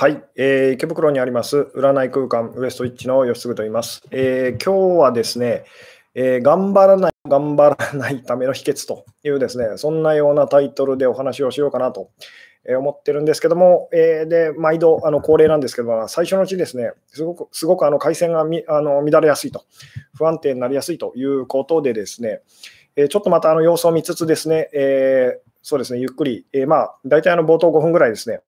はい、えー、池袋にあります占い空間ウエストイッチの吉嗣と言います。えー、今日はですね、えー、頑張らない、頑張らないための秘訣というですね、そんなようなタイトルでお話をしようかなと思ってるんですけども、えー、で、毎度あの恒例なんですけど、最初のうちですね、すごくすごくあの回線がみあの乱れやすいと、不安定になりやすいということでですね、えー、ちょっとまたあの様子を見つつですね、えー、そうですね、ゆっくり、えー、まあ、大体あの冒頭5分ぐらいですね、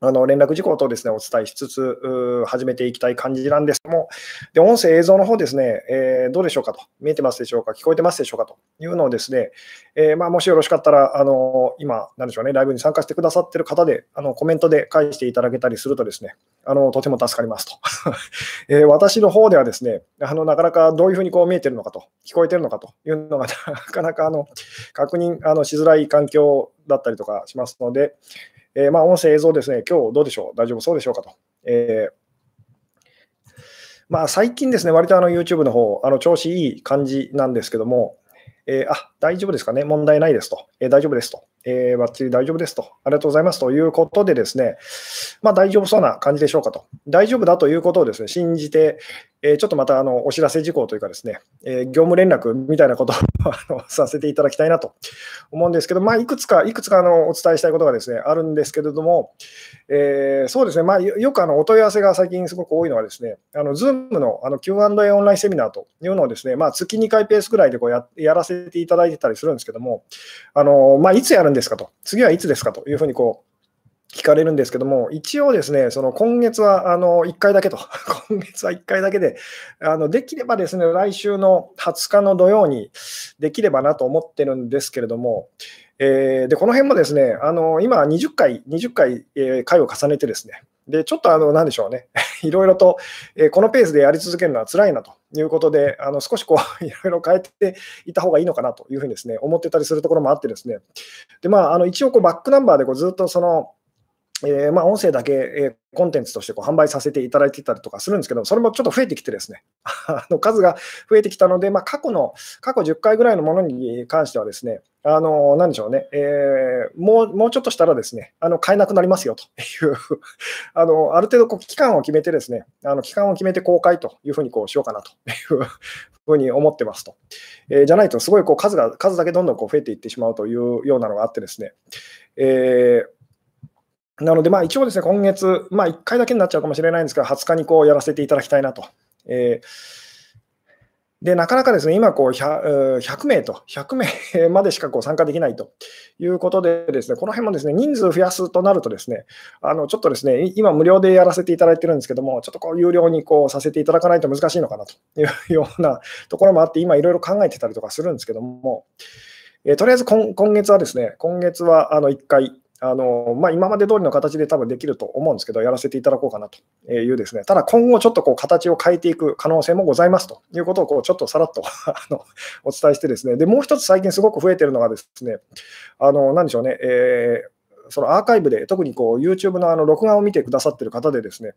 あの連絡事項等ですね、お伝えしつつ、始めていきたい感じなんですけども、で音声、映像の方ですね、えー、どうでしょうかと、見えてますでしょうか、聞こえてますでしょうか？と。いうのをですね、えー、まあ、もしよろしかったら、あの今、なんでしょうね、ライブに参加してくださってる方で、あのコメントで返していただけたりするとですね、あのとても助かりますと。えー、私の方ではですね、あのなかなかどういうふうにこう見えてるのかと、聞こえてるのかと。いうのが なかなかあの確認あのしづらい環境だったりとかしますので、えー、まあ、音声、映像ですね、今日どうでしょう、大丈夫そうでしょうかと。えー、まあ、最近ですね、割とあの YouTube の方、あの調子いい感じなんですけども、えー、あ、大丈夫ですかね、問題ないですと、えー、大丈夫ですと、えー、バッチリ大丈夫ですと、ありがとうございますと。いうことでですね、まあ、大丈夫そうな感じでしょうかと、大丈夫だということをですね、信じて、え、ちょっとまたあのお知らせ事項というかですね、えー、業務連絡みたいなことを あのさせていただきたいなと思うんですけど、まあ、いくつか、いくつかあのお伝えしたいことがですね、あるんですけれども、えー、そうですね、まあ、よくあのお問い合わせが最近すごく多いのはですね、あの Zoom のあの Q&A オンラインセミナーというのをですね、まあ、月2回ペースぐらいでこうややらせていただいてたりするんですけども、あのまあ、いつやるんですかと、次はいつですかというふうにこう聞かれるんですけども、一応ですね、その今月はあの1回だけと、今月は1回だけで、あのできればですね、来週の20日の土曜にできればなと思ってるんですけれども、えー、でこの辺もですね、あの今20回、20回、えー、回を重ねてですね、でちょっとあの、なんでしょうね、いろいろと、えー、このペースでやり続けるのは辛いなということで、あの少しこう いろいろ変えていた方がいいのかなというふうにですね、思ってたりするところもあってですね、でまあ、あの一応こうバックナンバーでこうずっとその、えー、まあ、音声だけ、えー、コンテンツとしてこう販売させていただいてたりとかするんですけど、それもちょっと増えてきてですね、あの数が増えてきたので、まあ、過去の、過去10回ぐらいのものに関してはですね、あの、なんでしょうね、えー、もう、もうちょっとしたらですね、あの、買えなくなりますよという あの、ある程度こう期間を決めてですね、あの、期間を決めて公開というふうにこうしようかなというふうに思ってますと。えー、じゃないと、すごいこう数が、数だけどんどんこう増えていってしまうというようなのがあってですね、えーなので、まあ、一応ですね、今月、まあ、1回だけになっちゃうかもしれないんですが、20日にこうやらせていただきたいなと。えー、で、なかなかですね、今こう 100, 100名と、100名 までしかこう参加できないということで、ですねこの辺もですね人数増やすとなると、ですねあのちょっとですね今、無料でやらせていただいてるんですけども、ちょっとこう有料にこうさせていただかないと難しいのかなという ようなところもあって、今、いろいろ考えてたりとかするんですけども、えー、とりあえず今月はですね、今月はあの1回、あのまあ、今まで通りの形で多分できると思うんですけど、やらせていただこうかなというですね、ただ今後ちょっとこう形を変えていく可能性もございますということをこうちょっとさらっと あのお伝えしてですね、でもう一つ最近すごく増えてるのがですね、あの何でしょうね、えー、そのアーカイブで、特にこう YouTube のあの録画を見てくださってる方でですね、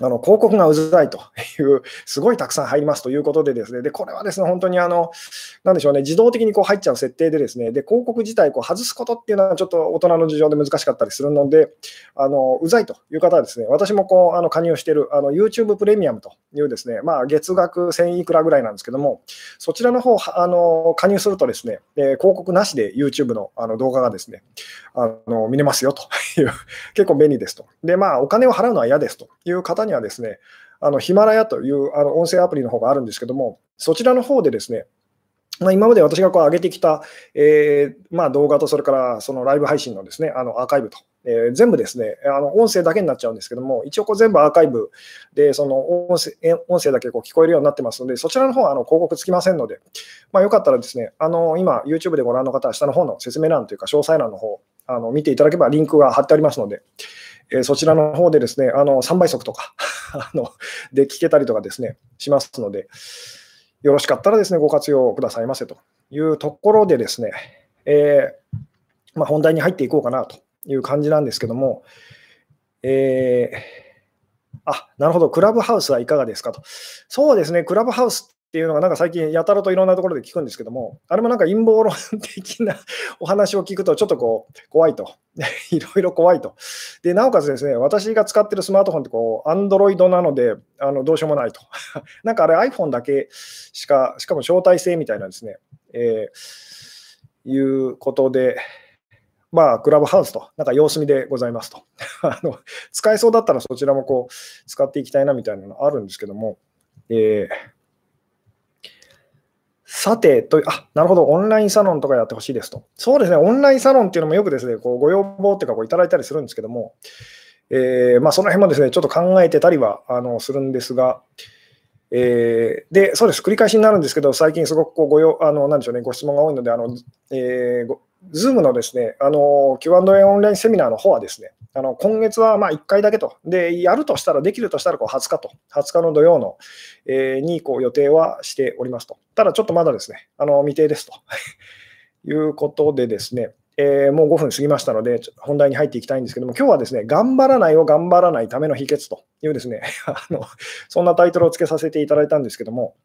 あの広告がうざいという、すごいたくさん入りますということで、ですね。でこれはですね本当にあの、なんでしょうね、自動的にこう入っちゃう設定で、ですね。で広告自体こう外すことっていうのはちょっと大人の事情で難しかったりするので、あのうざいという方は、ですね私もこうあの加入しているあの YouTube プレミアムというですね、まあ、月額1000いくらぐらいなんですけども、そちらの方あの加入すると、ですね広告なしで YouTube のあの動画がですねあの見れますよという、結構便利ですと。で、まあ、お金を払うのは嫌ですという方にはですね、あのヒマラヤというあの音声アプリの方があるんですけども、そちらの方でですね、まあ、今まで私がこう上げてきた、えーまあ、動画と、それからそのライブ配信のですねあのアーカイブと、えー、全部ですねあの音声だけになっちゃうんですけども、一応こう全部アーカイブで、その音声音声だけこう聞こえるようになってますので、そちらの方はあの広告つきませんので、まあ、よかったらですね、あの今、YouTube でご覧の方は下の方の説明欄というか、詳細欄の方あの見ていただければリンクが貼ってありますので、えー、そちらの方でですね、あの3倍速とか あので聞けたりとかですね、しますので、よろしかったらですね、ご活用くださいませというところでですね、えー、まあ、本題に入っていこうかなという感じなんですけども、えー、あ、なるほど、クラブハウスはいかがですかと。そうですね、クラブハウスっていうのがなんか最近やたらといろんなところで聞くんですけども、あれもなんか陰謀論的な お話を聞くとちょっとこう怖いと。いろいろ怖いと。で、なおかつですね、私が使ってるスマートフォンってこう、Android なので、あのどうしようもないと。なんかあれ iPhone だけしか、しかも招待制みたいなですね、えー、いうことで、まあ、クラブハウスと、なんか様子見でございますと。あの使えそうだったらそちらもこう使っていきたいなみたいなのあるんですけども、えーさて、とあなるほど、オンラインサロンとかやってほしいですと。そうですね、オンラインサロンっていうのもよくですね、こうご要望っていうかこういただいたりするんですけども、えー、まあ、その辺もですね、ちょっと考えてたりはあのするんですが、えー、で、そうです、繰り返しになるんですけど、最近すごくこうごよあのなんでしょうね、ご質問が多いので、あのえー、Zoom のですね、あの Q&A オンラインセミナーの方はですね、あの今月はま1回だけと、で、やるとしたら、できるとしたらこう20日と、20日の土曜の、えー、にこう予定はしておりますと。ただちょっとまだですね、あの未定ですと。いうことでですね、えー、もう5分過ぎましたので、本題に入っていきたいんですけども、今日はですね、頑張らないを頑張らないための秘訣と。いうですね、あのそんなタイトルをつけさせていただいたんですけども、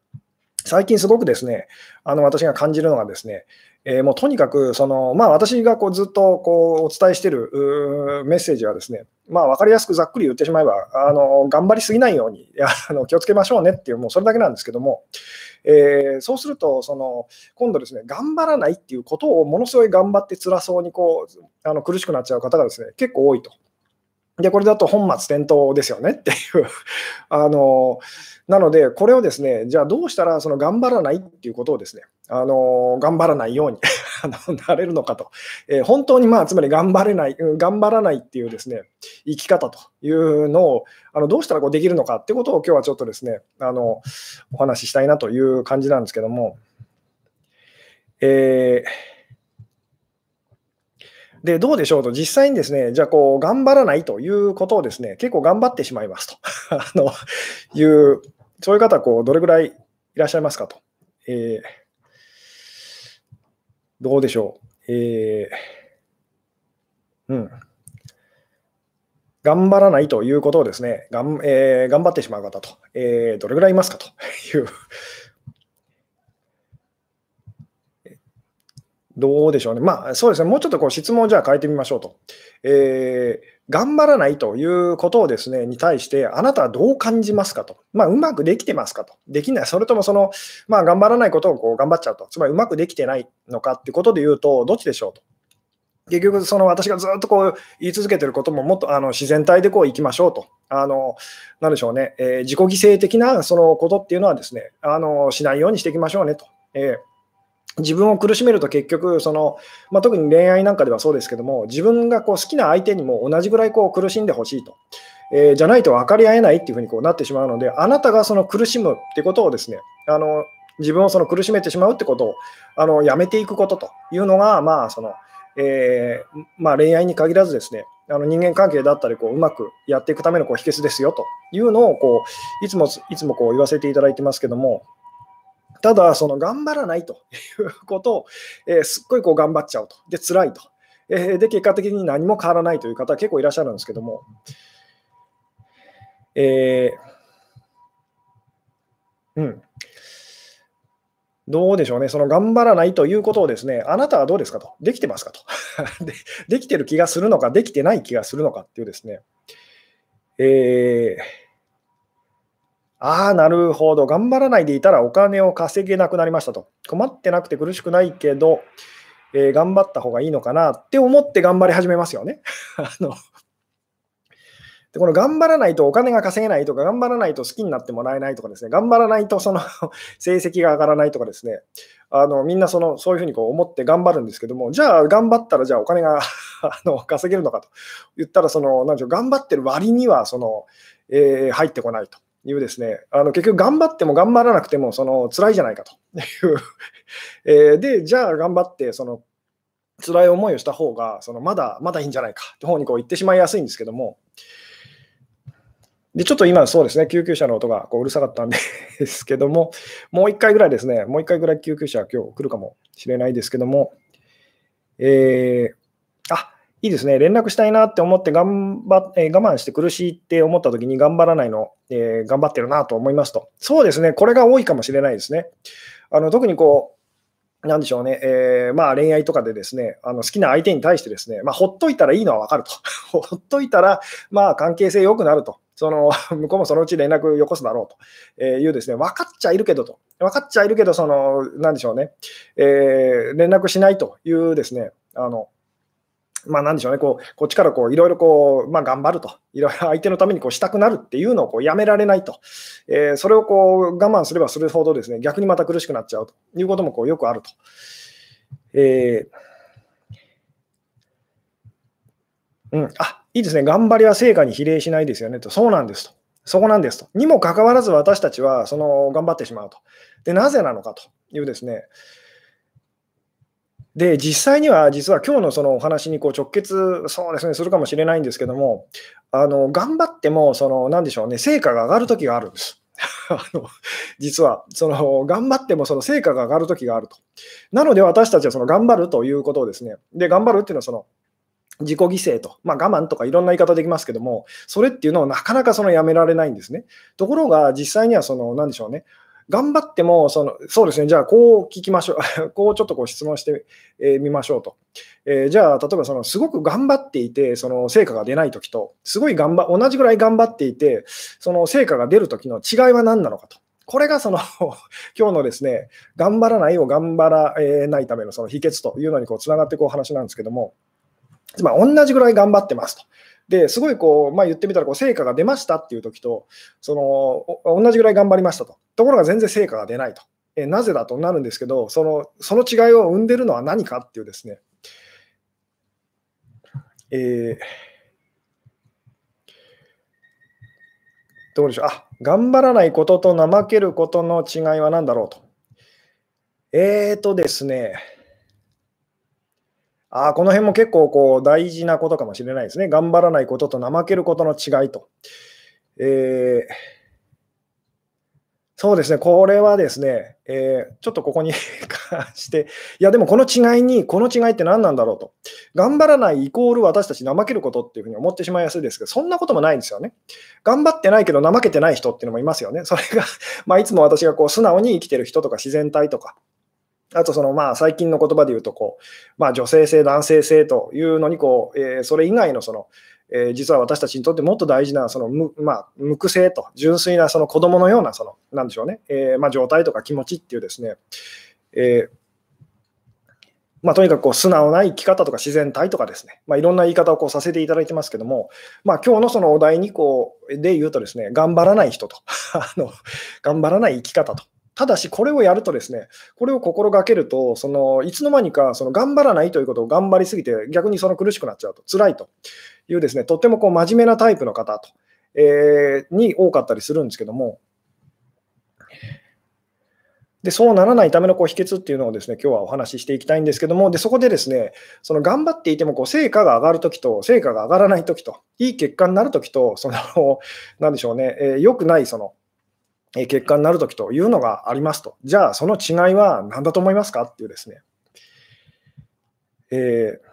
最近すごくですね、あの私が感じるのがですね、えー、もうとにかくその、まあ、私がこうずっとこうお伝えしているメッセージはですね、まあ、分かりやすくざっくり言ってしまえば、あの頑張りすぎないようにあの気をつけましょうねっていう、もうそれだけなんですけども、えー、そうするとその、今度ですね、頑張らないっていうことをものすごい頑張って辛そうにこうあの苦しくなっちゃう方がですね結構多いと。で、これだと本末転倒ですよねっていうあの、なので、これをですね、じゃあどうしたらその頑張らないっていうことをですね、あの頑張らないように なれるのかと、えー、本当にまあ、つまり頑張れない、頑張らないっていうですね、生き方というのを、あのどうしたらこうできるのかってことを今日はちょっとですね、あのお話ししたいなという感じなんですけども、えーで、どうでしょうと、実際にですね、じゃあこう、頑張らないということをですね、結構頑張ってしまいますと。あのいう、そういう方、こう、どれぐらいいらっしゃいますかと。えー、どうでしょう？えー、うん。頑張らないということをですね、がんえー、頑張ってしまう方と、えー、どれぐらいいますかというどうでしょうね。まあ、そうですね。もうちょっとこう質問をじゃあ変えてみましょうと。えー、頑張らないということをですね、に対して、あなたはどう感じますかと。まあ、うまくできてますかと。できない。それともその、まあ、頑張らないことをこう頑張っちゃうと。つまり、うまくできてないのかってことで言うと、どっちでしょうと。結局、その私がずっとこう言い続けてることも、もっとあの自然体でこういきましょうと。あの、なでしょうね。えー、自己犠牲的なそのことっていうのはですね、あの、しないようにしていきましょうねと。えー自分を苦しめると結局その、まあ、特に恋愛なんかではそうですけども自分がこう好きな相手にも同じぐらいこう苦しんでほしいと、えー、じゃないと分かり合えないっていうふうにこうなってしまうのであなたがその苦しむってことをですねあの自分をその苦しめてしまうってことをあのやめていくことというのが、まあそのえー、まあ、恋愛に限らずですねあの人間関係だったりこううまくやっていくためのこう秘訣ですよというのをこういつもいつもこう言わせていただいてますけどもただ、その頑張らないということを、えー、すっごいこう頑張っちゃうと。で、辛いと。えー、で、結果的に何も変わらないという方結構いらっしゃるんですけども、えー、うん。どうでしょうね、その頑張らないということをですね、あなたはどうですかと、できてますかと で、できてる気がするのか、できてない気がするのかっていうですね、えー、ああ、なるほど。頑張らないでいたらお金を稼げなくなりましたと。困ってなくて苦しくないけど、えー、頑張った方がいいのかなって思って頑張り始めますよね。あのでこの頑張らないとお金が稼げないとか、頑張らないと好きになってもらえないとかですね、頑張らないとその 成績が上がらないとかですね、あのみんなそのそういうふうにこう思って頑張るんですけども、じゃあ頑張ったらじゃあお金が あの稼げるのかと言ったら、そのなんでしょう頑張ってる割にはその、えー、入ってこないと。いうですね、あの結局頑張っても頑張らなくてもその辛いじゃないかと。い うえー、で、じゃあ頑張ってその辛い思いをした方がそのまだまだいいんじゃないかって方にこう言ってしまいやすいんですけども、で、ちょっと今そうですね、救急車の音がこううるさかったんですけども、もう一回ぐらいですね、もう一回ぐらい救急車今日来るかもしれないですけども、えー、いいですね、連絡したいなって思って頑張、えー、我慢して苦しいって思った時に頑張らないの、えー、頑張ってるなと思いますと。そうですね、これが多いかもしれないですね。あの特にこう、なんでしょうね、えー、まあ、恋愛とかでですね、あの好きな相手に対してですね、まあ、ほっといたらいいのは分かると。ほっといたら、まあ、関係性良くなると。その 向こうもそのうち連絡よこすだろうというですね、分かっちゃいるけどと。分かっちゃいるけど、その、なんでしょうね、えー、連絡しないというですね、あの、まあ、なんでしょうね、こうこっちからこういろいろこう、まあ、頑張ると、いろいろ 相手のためにこうしたくなるっていうのをこうやめられないと、えー、それをこう我慢すればするほどですね逆にまた苦しくなっちゃうと。いうこともこうよくあると。えー、うん、あいいですね、頑張りは成果に比例しないですよねと、そうなんですと、そこなんですと。にもかかわらず私たちはその頑張ってしまうと。で、なぜなのかというですね、で、実際には、実は今日のそのお話にこう直結、そうですね、するかもしれないんですけども、あの頑張っても、その、なんでしょうね、成果が上がるときがあるんです。あの実はその頑張ってもその成果が上がるときがあると。なので私たちはその頑張るということをですね、で頑張るっていうのはその自己犠牲と、まあ、我慢とかいろんな言い方できますけども、それっていうのをなかなかそのやめられないんですね。ところが実際にはその、なんでしょうね、頑張ってもその、そうですね、じゃあこう聞きましょう、こうちょっとこう質問してみ、えー、ましょうと。えー、じゃあ、例えばそのすごく頑張っていて、その成果が出ないときと、すごい頑張同じぐらい頑張っていて、その成果が出るときの違いは何なのかと。これがその 今日のですね、頑張らないを頑張らないためのその秘訣というのにつながっていくお話なんですけども、つまり同じぐらい頑張ってますと。ですごいこう、まあ、言ってみたらこう成果が出ましたっていう時とその同じぐらい頑張りましたと。ところが全然成果が出ないと、えなぜだとなるんですけどそのその違いを生んでるのは何かっていうですね、えー、どうでしょう。あ頑張らないことと怠けることの違いは何だろうと。えーとですね。あこの辺も結構こう大事なことかもしれないですね。頑張らないことと怠けることの違いと。えー、そうですね、これはですね、えー、ちょっとここに 関して、いや、でもこの違いに、この違いって何なんだろうと。頑張らないイコール私たち怠けることっていうふうに思ってしまいやすいですけど、そんなこともないんですよね。頑張ってないけど怠けてない人っていうのもいますよね。それが ま、いつも私がこう素直に生きてる人とか自然体とか、あとそのまあ最近の言葉で言うとこう、まあ、女性性、男性性というのにこう、えー、それ以外のその、えー、実は私たちにとってもっと大事なその無,、まあ、無垢性と純粋なその子供のようなそのなんでしょうね、えー、まあ、状態とか気持ちっていうですね、えまあ、とにかくこう素直な生き方とか自然体とかですね、まあ、いろんな言い方をこうさせていただいてますけども、まあ、今日のそのお題にこうで言うとですね、頑張らない人と。あの、頑張らない生き方と。ただし、これをやるとですね、これを心がけると、そのいつの間にかその頑張らないということを頑張りすぎて、逆にその苦しくなっちゃうと、辛いというですね、とってもこう真面目なタイプの方と、えー、に多かったりするんですけども、でそうならないためのこう秘訣っていうのをですね今日はお話ししていきたいんですけども、でそこでですねその頑張っていてもこう成果が上がるときと、成果が上がらないときと、いい結果になるときと、そのなんでしょうね、えー、良くないその結果になるときというのがありますと。じゃあ、その違いは何だと思いますか？っていうですね。えー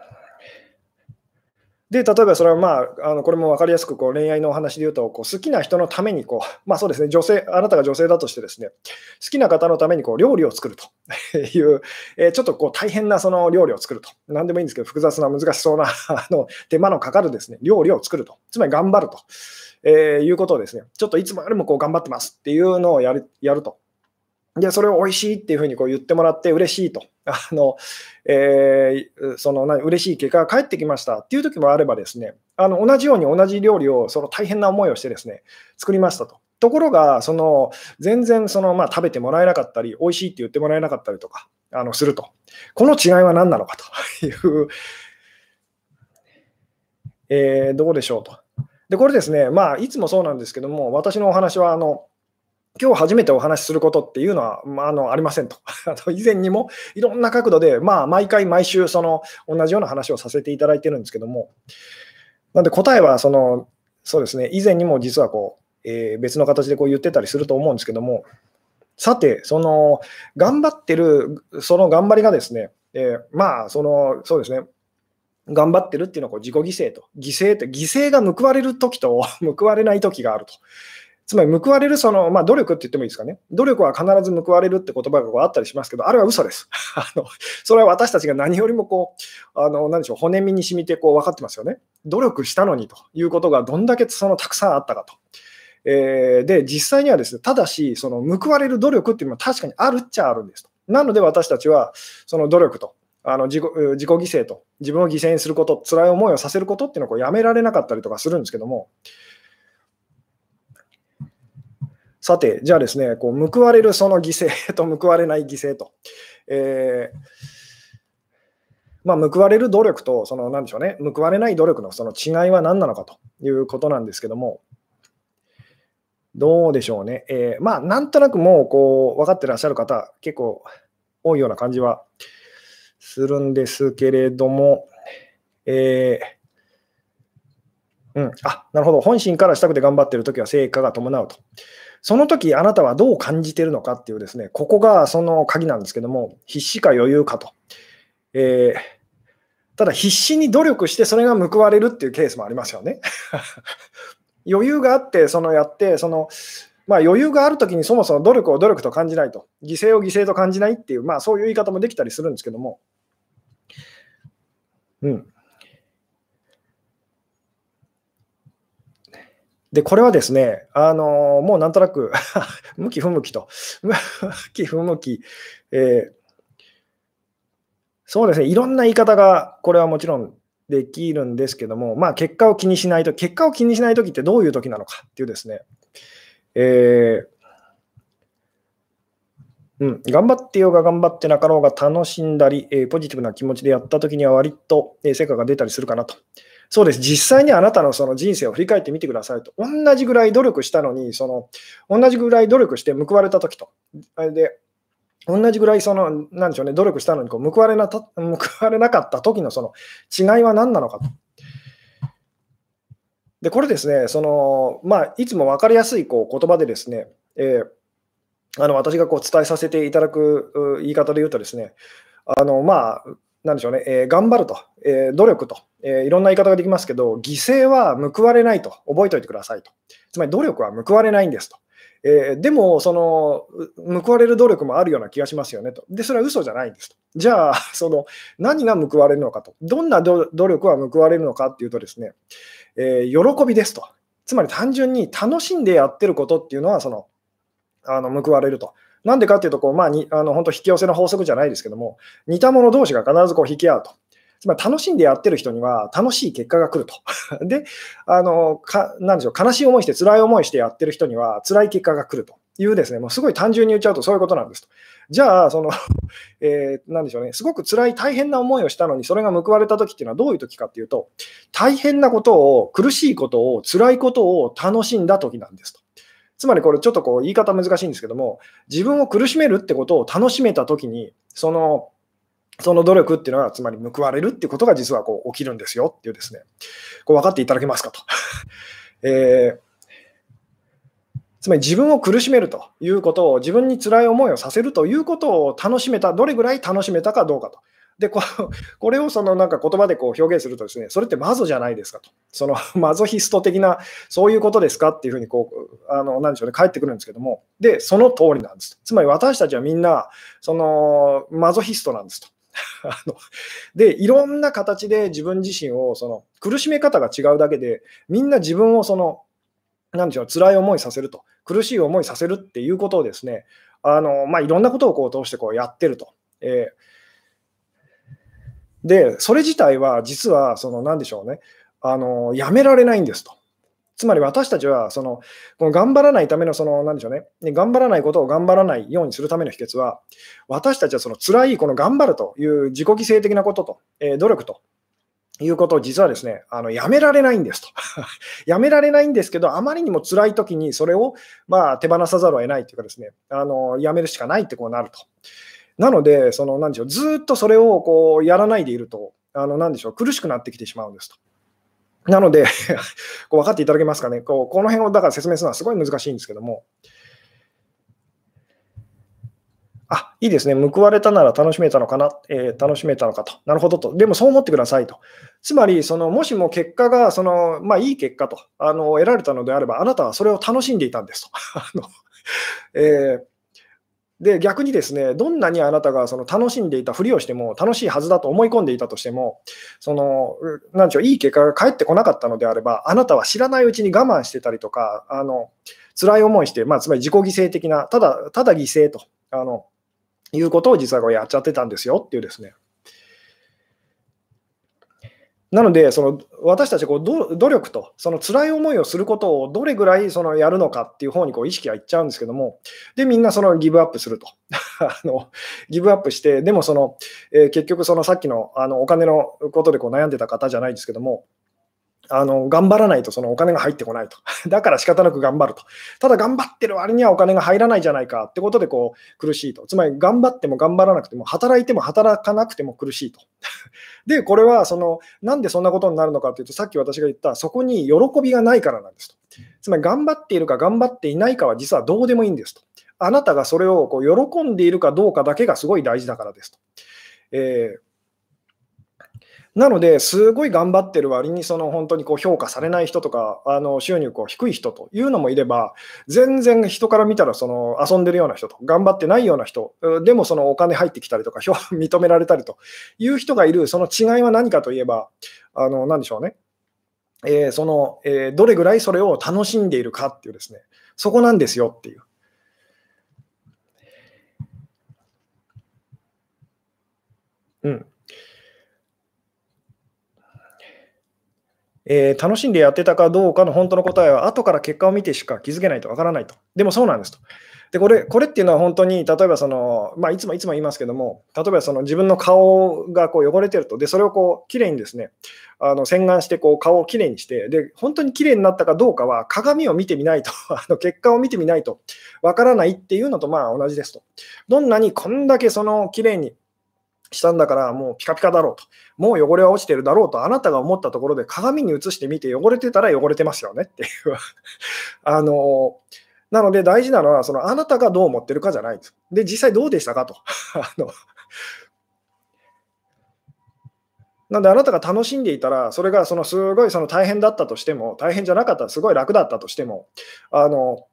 で、例えばそれはまあ、あのこれも分かりやすくこう恋愛のお話で言うと、こう好きな人のためにこう、まあそうですね、女性、あなたが女性だとしてですね、好きな方のためにこう料理を作ると いう、えー、ちょっとこう大変なその料理を作ると。何でもいいんですけど、複雑な難しそうな あの手間のかかるですね、料理を作ると。つまり頑張ると。えー、いうことをですね、ちょっといつもよりもこう頑張ってますっていうのをやるやると。で、それを美味しいっていうふうにこう言ってもらって嬉しいと。あの、えー、その嬉しい結果が返ってきましたっていう時もあればですね、あの同じように同じ料理をその大変な思いをしてですね、作りましたと。ところが、その全然その、まあ、食べてもらえなかったり、美味しいって言ってもらえなかったりとかあのすると。この違いは何なのかと いう、えー、どうでしょうと。で、これですね、まあ、いつもそうなんですけども、私のお話は、あの、今日初めてお話しすることっていうのは、まあ、あのありませんと。以前にもいろんな角度で、まあ、毎回毎週その同じような話をさせていただいてるんですけども、なんで答えはその、そうですね、以前にも実はこう、えー、別の形でこう言ってたりすると思うんですけども、さて、その頑張ってる、その頑張りがですね、えー、まあ、その、そうですね、頑張ってるっていうのはこう自己犠牲と、犠牲って、犠牲が報われるときと 報われないときがあると。つまり報われるその、まあ、努力って言ってもいいですかね。努力は必ず報われるって言葉があったりしますけど、あれは嘘です。あのそれは私たちが何よりもこう、あの何でしょう、骨身に染みてこう分かってますよね。努力したのにということがどんだけそのたくさんあったかと。えー、で、実際にはですね、ただし、その報われる努力っていうのは確かにあるっちゃあるんですと。なので私たちは、その努力と、あの自己自己犠牲と、自分を犠牲にすること、辛い思いをさせることっていうのをこうやめられなかったりとかするんですけども、さて、じゃあですね、こう報われるその犠牲と報われない犠牲と。えーまあ、報われる努力と、その、なんでしょうね、報われない努力のその違いは何なのかということなんですけども、どうでしょうね。えー、まあ、なんとなくもう、こう、分かってらっしゃる方、結構多いような感じはするんですけれども、えー、うん、あ、なるほど。本心からしたくて頑張っているときは成果が伴うと。その時あなたはどう感じているのかっていうですね、ここがその鍵なんですけども、必死か余裕かと。えー、ただ必死に努力してそれが報われるっていうケースもありますよね。余裕があって、そのやって、その、まあ、余裕があるときにそもそも努力を努力と感じないと、犠牲を犠牲と感じないっていう、まあ、そういう言い方もできたりするんですけども、うん。で、これはですね、あのー、もうなんとなく 向き不向きと、向き不向き、えー、そうですね、いろんな言い方が、これはもちろんできるんですけども、まあ、結果を気にしないと、結果を気にしないときってどういうときなのかっていうですね、えー、うん、頑張ってようが頑張ってなかろうが楽しんだり、えー、ポジティブな気持ちでやったときには割と、えー、成果が出たりするかなと。そうです。実際にあなたのその人生を振り返ってみてくださいと。同じぐらい努力したのに、その、同じぐらい努力して報われたときと。で、同じぐらいその、なんでしょうね、努力したのにこう報われな報われなかった時のその違いは何なのかと。で、これですね、その、まあ、いつも分かりやすいこう言葉でですね、えー、あの私がこう伝えさせていただく言い方で言うとですね、あのまあ、なんでしょうね、えー、頑張ると、えー、努力と、えー、いろんな言い方ができますけど、犠牲は報われないと覚えておいてくださいと。つまり努力は報われないんですと。えー、でも、その、報われる努力もあるような気がしますよねと。で、それは嘘じゃないんですと。じゃあ、その、何が報われるのかと。どんな努力は報われるのかっていうとですね、えー、喜びですと。つまり単純に楽しんでやってることっていうのは、その、あの報われると。なんでかっていうと、こうまあにあの本当引き寄せの法則じゃないですけども、似た者同士が必ずこう引き合うと。つまり楽しんでやってる人には楽しい結果が来ると。で、あのかなんでしょう、悲しい思いして、辛い思いしてやってる人には辛い結果が来るというですね、もうすごい単純に言っちゃうとそういうことなんですと。じゃあ、その、えー、なんでしょうね、すごく辛い、大変な思いをしたのに、それが報われた時っていうのはどういう時かっていうと、大変なことを、苦しいことを、辛いことを楽しんだ時なんですと。つまりこれちょっとこう言い方難しいんですけども、自分を苦しめるってことを楽しめたときに、その、その努力っていうのは、つまり報われるっていうことが実はこう起きるんですよっていうですね、こう分かっていただけますかと。えーつまり自分を苦しめるということを、自分に辛い思いをさせるということを楽しめた、どれぐらい楽しめたかどうかと。で、こ これをそのなんか言葉でこう表現するとですね、それってマゾじゃないですかと。その マゾヒスト的な、そういうことですかっていうふうにこう、あの、なんでしょうね、返ってくるんですけども、で、その通りなんです。つまり私たちはみんな、その、マゾヒストなんですと。あので、いろんな形で自分自身を、その、苦しめ方が違うだけで、みんな自分をその、なんでしょう、辛い思いさせると、苦しい思いさせるっていうことをですね、あのまあ、いろんなことをこう通してこうやってると。えーで、それ自体は実は、その、なんでしょうね、あの、やめられないんですと。つまり私たちは、その、この頑張らないための、その、なんでしょうね、頑張らないことを頑張らないようにするための秘訣は、私たちはその辛い、この頑張るという自己犠牲的なことと、えー、努力ということを実はですね、あのやめられないんですと。やめられないんですけど、あまりにも辛い時にそれを、まあ、手放さざるを得ないというかですね、あのやめるしかないってこうなると。なので、その、なんでしょう、ずっとそれをこうやらないでいると、あの、なんでしょう、苦しくなってきてしまうんですと。なので こう分かっていただけますかね、こうこの辺をだから説明するのはすごい難しいんですけども、あ、いいですね。報われたなら楽しめたのかな、えー、楽しめたのかと。なるほどと。でもそう思ってくださいと。つまり、そのもしも結果がその、まあ、いい結果とあの得られたのであれば、あなたはそれを楽しんでいたんですと。あのえーで、逆にですね、どんなにあなたがその楽しんでいたふりをしても、楽しいはずだと思い込んでいたとしても、その、なんでしょう、いい結果が返ってこなかったのであれば、あなたは知らないうちに我慢してたりとか、あの、辛い思いして、まあ、つまり自己犠牲的な、ただ、ただ犠牲と、あの、いうことを実はこれやっちゃってたんですよっていうですね。なので、その私たちこう努力と、その辛い思いをすることをどれぐらいそのやるのかっていう方にこう意識はいっちゃうんですけども、で、みんなそのギブアップすると。あのギブアップして、でもその、えー、結局、そのさっきのあのお金のことでこう悩んでた方じゃないですけども、あの頑張らないとそのお金が入ってこないと。だから仕方なく頑張ると。ただ頑張ってる割にはお金が入らないじゃないかってことでこう苦しいと。つまり頑張っても頑張らなくても働いても働かなくても苦しいと。で、これはそのなんでそんなことになるのかというとさっき私が言ったそこに喜びがないからなんですと。つまり頑張っているか頑張っていないかは実はどうでもいいんですと。あなたがそれをこう喜んでいるかどうかだけがすごい大事だからですと。えーなので、すごい頑張ってる割に、その本当にこう評価されない人とか、あの収入こう低い人というのもいれば、全然人から見たらその遊んでるような人と、頑張ってないような人、でもそのお金入ってきたりとか、認められたりという人がいる、その違いは何かといえば、あの何でしょうね、えー、そのえー、どれぐらいそれを楽しんでいるかっていうですね、そこなんですよっていう。うん。えー、楽しんでやってたかどうかの本当の答えは、後から結果を見てしか気づけないとわからないと。でもそうなんですと。で、これ、これっていうのは本当に、例えばその、まあ、いつもいつも言いますけども、例えばその自分の顔がこう汚れてると、で、それをこう、きれいにですね、あの洗顔してこう顔をきれいにして、で、本当にきれいになったかどうかは、鏡を見てみないと、あの結果を見てみないとわからないっていうのとまあ同じですと。どんなにこんだけそのきれいにしたんだからもうピカピカだろうと。もう汚れは落ちてるだろうとあなたが思ったところで鏡に映してみて汚れてたら汚れてますよねっていう あのなので大事なのはそのあなたがどう思ってるかじゃないです。で、実際どうでしたかと。あのなんであなたが楽しんでいたら、それがそのすごいその大変だったとしても、大変じゃなかったらすごい楽だったとしても、あの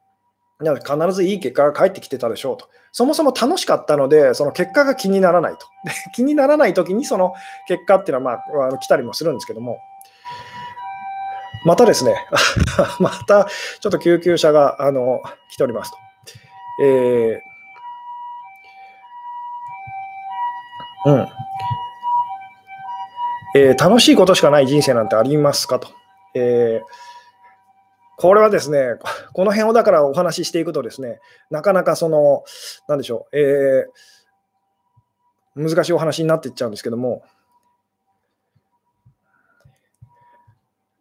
必ずいい結果が返ってきてたでしょうと。そもそも楽しかったので、その結果が気にならないと。で 気にならないときにその結果っていうのは、まあ、来たりもするんですけども、またですね、またちょっと救急車があの来ておりますと。えー、うん。えー、楽しいことしかない人生なんてありますかと。えーこれはですね、この辺をだからお話ししていくとですね、なかなかその、なんでしょう、えー、難しいお話になっていっちゃうんですけども、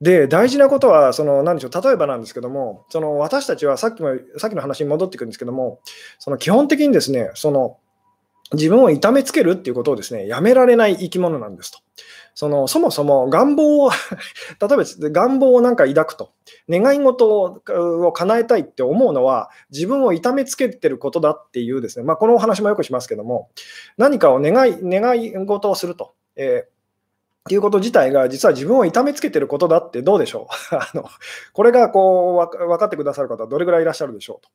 で、大事なことは、その、なんでしょう、例えばなんですけども、その、私たちはさっきも、さっきの話に戻っていくんですけども、その、基本的にですね、その、自分を痛めつけるっていうことをですね、やめられない生き物なんですと。そのそもそも願望を 例えば願望をなんか抱くと、願い事を叶えたいって思うのは、自分を痛めつけてることだっていうですね、まあ、このお話もよくしますけども、何かを願い願い事をすると。えーっていうこと自体が実は自分を痛めつけてることだってどうでしょう？あのこれがこう分かってくださる方はどれぐらいいらっしゃるでしょうと。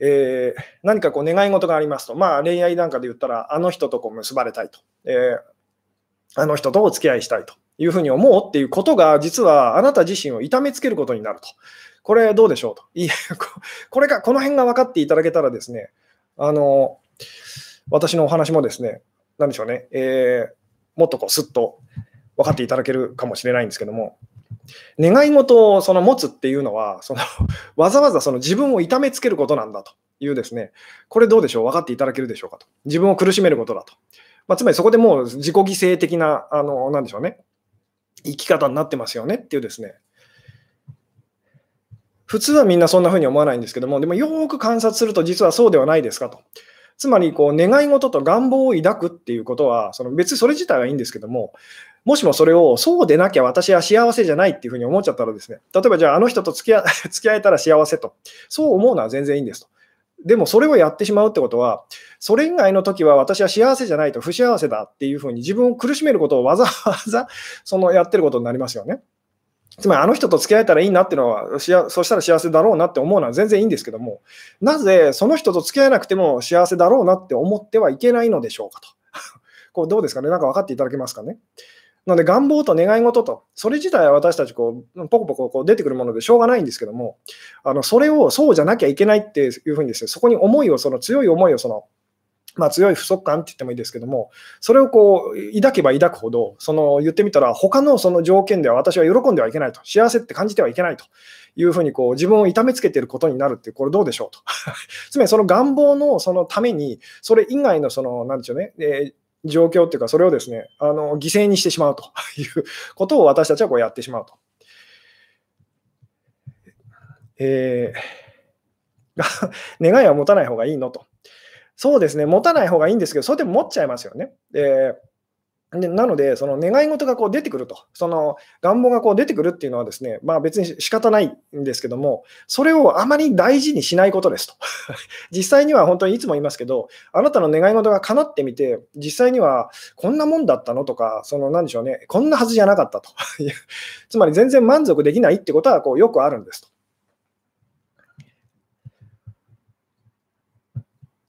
えー、何かこう願い事がありますと、まあ、恋愛なんかで言ったら、あの人とこう結ばれたいと、えー、あの人とお付き合いしたいと。いうふうに思うっていうことが、実はあなた自身を痛めつけることになると。これどうでしょうと。いいこれが、この辺が分かっていただけたらですね、あの、私のお話もですね、なんでしょうね、えー、もっとこうすっと分かっていただけるかもしれないんですけども、願い事をその持つっていうのは、その わざわざその自分を痛めつけることなんだというですね、これどうでしょう、分かっていただけるでしょうかと。自分を苦しめることだと。まあ、つまりそこでもう自己犠牲的な、あの、なんでしょうね、生き方になってますよねっていうですね、普通はみんなそんな風に思わないんですけども、でもよく観察すると実はそうではないですかと。つまりこう願い事と願望を抱くっていうことは、その別にそれ自体はいいんですけども、もしもそれをそうでなきゃ私は幸せじゃないっていうふうに思っちゃったらですね、例えばじゃああの人と付き合 付き合えたら幸せと、そう思うのは全然いいんですと。でもそれをやってしまうってことは、それ以外の時は私は幸せじゃないと不幸せだっていうふうに自分を苦しめることをわざ わざそのやってることになりますよね。つまりあの人と付き合えたらいいなっていうのは、そしたら幸せだろうなって思うのは全然いいんですけども、なぜその人と付き合えなくても幸せだろうなって思ってはいけないのでしょうかと。こうどうですかね？なんか分かっていただけますかね？なので願望と願い事と、それ自体は私たちこう、ポコポコこう出てくるものでしょうがないんですけども、あのそれをそうじゃなきゃいけないっていうふうにですね、そこに思いを、その強い思いをそのまあ、強い不足感って言ってもいいですけども、それをこう抱けば抱くほど、その言ってみたら、他のその条件では私は喜んではいけないと、幸せって感じてはいけないというふうにこう自分を痛めつけていることになるって、これどうでしょうと。つまりその願望のそのために、それ以外のその、なんでしょうね、えー状況っていうか、それをですね、あの犠牲にしてしまうと いうことを私たちはこうやってしまうと。えー、願いは持たない方がいいのと。そうですね、持たない方がいいんですけど、それでも持っちゃいますよね。ででなので、その願い事がこう出てくると、その願望がこう出てくるっていうのはですね、まあ、別に仕方ないんですけども、それをあまり大事にしないことですと。実際には本当にいつも言いますけど、あなたの願い事が叶ってみて、実際にはこんなもんだったのとか、そのなんでしょうね、こんなはずじゃなかったと。つまり全然満足できないってことはこうよくあるんですと。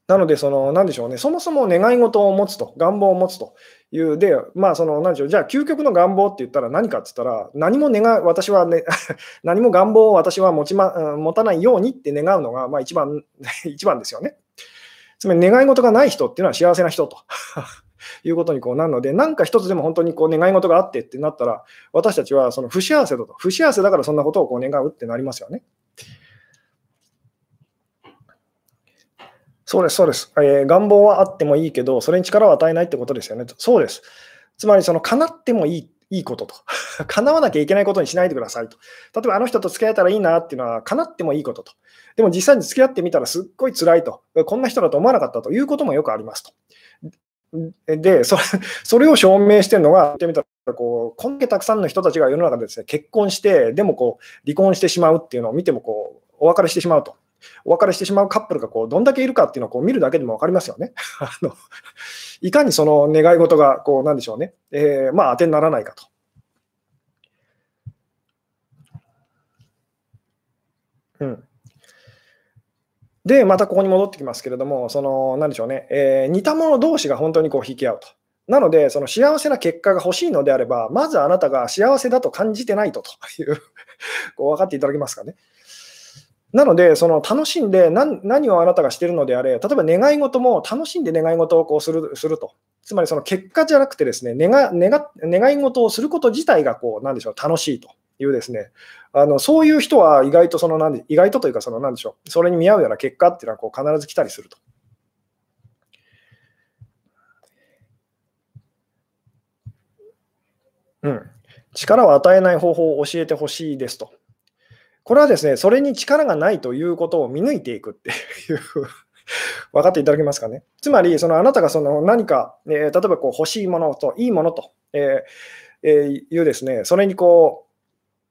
なので、その、なんでしょうね、そもそも願い事を持つと、願望を持つという、で、まあ、その、なんでしょう、じゃあ、究極の願望って言ったら何かって言ったら、何も願い、私はね、何も願望を私は持ちま、持たないようにって願うのが、まあ、一番、一番ですよね。つまり、願い事がない人っていうのは幸せな人と。いうことにこうなるので、何か一つでも本当にこう願い事があってってなったら、私たちはその不幸せだと、不幸せだからそんなことをこう願うってなりますよね。そうです、そうです、えー、願望はあってもいいけど、それに力を与えないってことですよね。そうです。つまり、その叶ってもいいいいことと。叶わなきゃいけないことにしないでくださいと。例えば、あの人と付き合えたらいいなっていうのは、叶ってもいいことと。でも実際に付き合ってみたらすっごい辛いと。こんな人だと思わなかったということもよくありますと。で、それ それを証明してるのが、言ってみたらこう、こんだけたくさんの人たちが世の中でです、ね、結婚して、でもこう離婚してしまうっていうのを見てもこう、お別れしてしまうと。お別れしてしまうカップルがこうどんだけいるかっていうのをこう見るだけでも分かりますよね。いかにその願い事がこうなんでしょうね、えー、まあ当てにならないかと。うん、で、またここに戻ってきますけれども、そのなんでしょうね、えー、似た者同士が本当にこう引き合うと。なので、その幸せな結果が欲しいのであれば、まずあなたが幸せだと感じてないとというこう分かっていただけますかね。なので、その楽しんで何何をあなたがしているのであれ、例えば願い事も楽しんで願い事をこうするすると。つまりその結果じゃなくてですね、願願願い事をすること自体がこう、なんでしょう、楽しいというですね、あのそういう人は意外とそのなんで、意外とというか、そのなんでしょう、それに見合うような結果っていうのはこう必ず来たりすると。うん、力を与えない方法を教えてほしいですと。これはですね、それに力がないということを見抜いていくっていう分かっていただけますかね？つまり、そのあなたがその何か、えー、例えばこう欲しいものといいものと、えーえー、いうですね、それにこ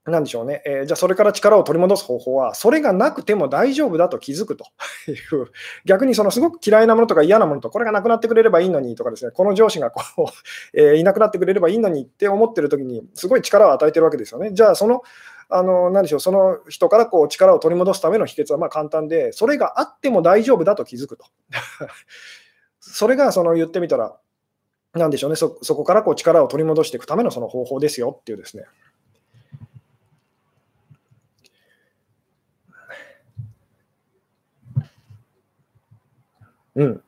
う、なんでしょうね、えー、じゃあそれから力を取り戻す方法は、それがなくても大丈夫だと気づくと いう、逆にそのすごく嫌いなものとか嫌なものと、これがなくなってくれればいいのにとかですね、この上司がこう、え、いなくなってくれればいいのにって思ってる時に、すごい力を与えてるわけですよね。じゃあそのあの何でしょうその人からこう力を取り戻すための秘訣はま簡単で、それがあっても大丈夫だと気づくと。それがその言ってみたら、なでしょうね、そこからこう力を取り戻していくためのその方法ですよっていうですね。うん。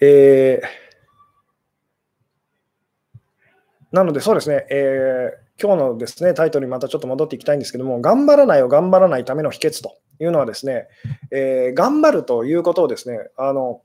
えー、なので、そうですね、えー、今日のですねタイトルにまたちょっと戻っていきたいんですけども、頑張らないを頑張らないための秘訣というのはですね、えー、頑張るということをですね、あの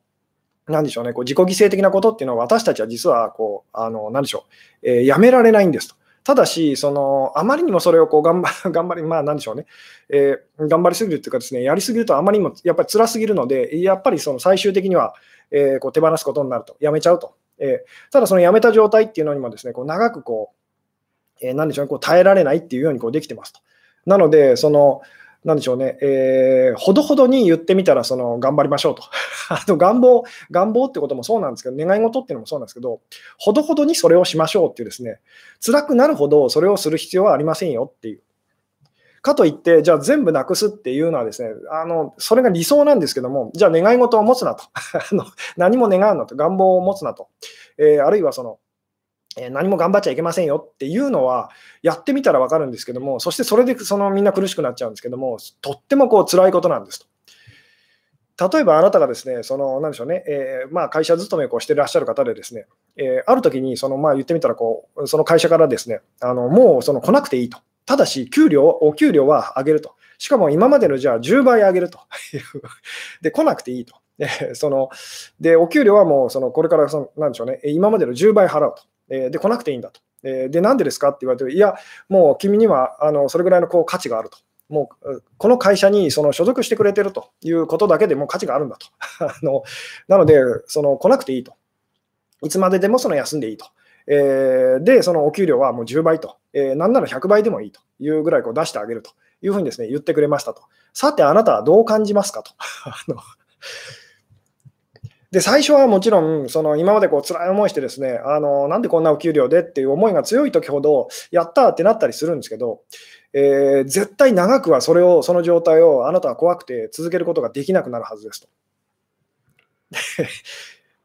なんでしょうね、こう自己犠牲的なことっていうのは私たちは実はこう、あの、なんでしょう、えー、やめられないんですと。ただし、そのあまりにもそれをこう頑張 頑張り、まあ、なんでしょうね、えー、頑張りすぎるというかですね、やりすぎるとあまりにもやっぱり辛すぎるので、やっぱりその最終的には、えー、こう手放すことになると、やめちゃうと。えー、ただ、そのやめた状態っていうのにもですね、こう長くこう、えー、なんでしょうね、こう耐えられないっていうようにこうできてますと。なので、その、なんでしょうね、えー、ほどほどに言ってみたら、その頑張りましょうと。あの願望、願望ってこともそうなんですけど、願い事っていうのもそうなんですけど、ほどほどにそれをしましょうっていうですね、辛くなるほどそれをする必要はありませんよっていう。かといって、じゃあ全部なくすっていうのはですね、あのそれが理想なんですけども、じゃあ願い事を持つなと。あの何も願うなと、願望を持つなと。えー、あるいはその、え何も頑張っちゃいけませんよっていうのは、やってみたら分かるんですけども、そしてそれでそのみんな苦しくなっちゃうんですけども、とってもこう辛いことなんですと。例えばあなたがですね、その、なでしょうね、えー、まあ、会社勤めをしてらっしゃる方でですね、えー、ある時に、その、まあ、言ってみたら、こう、その会社からですね、あの、もう、その、来なくていいと。ただし、給料、お給料は上げると。しかも今までのじゃあ10倍上げると。で、来なくていいと。で、その、で、お給料はもう、その、これから、その、なんでしょうね、今までの10倍払うと。えで、来なくていいんだと。えで、なんでですかって言われて、いや、もう君にはあのそれぐらいのこう価値があると。もうこの会社にその所属してくれてるということだけでも価値があるんだと。あのなので、その来なくていいと。いつまででもその休んでいいと。えー、で、そのお給料はもう10倍と、えー、なんなら100倍でもいいというぐらいこう出してあげるというふうにですね言ってくれましたと。さて、あなたはどう感じますかと。あので、最初はもちろん、その今までこう辛い思いしてですね、あのなんでこんなお給料でっていう思いが強い時ほど、やったってなったりするんですけど、えー、絶対長くはそれを、その状態をあなたは怖くて続けることができなくなるはずですと。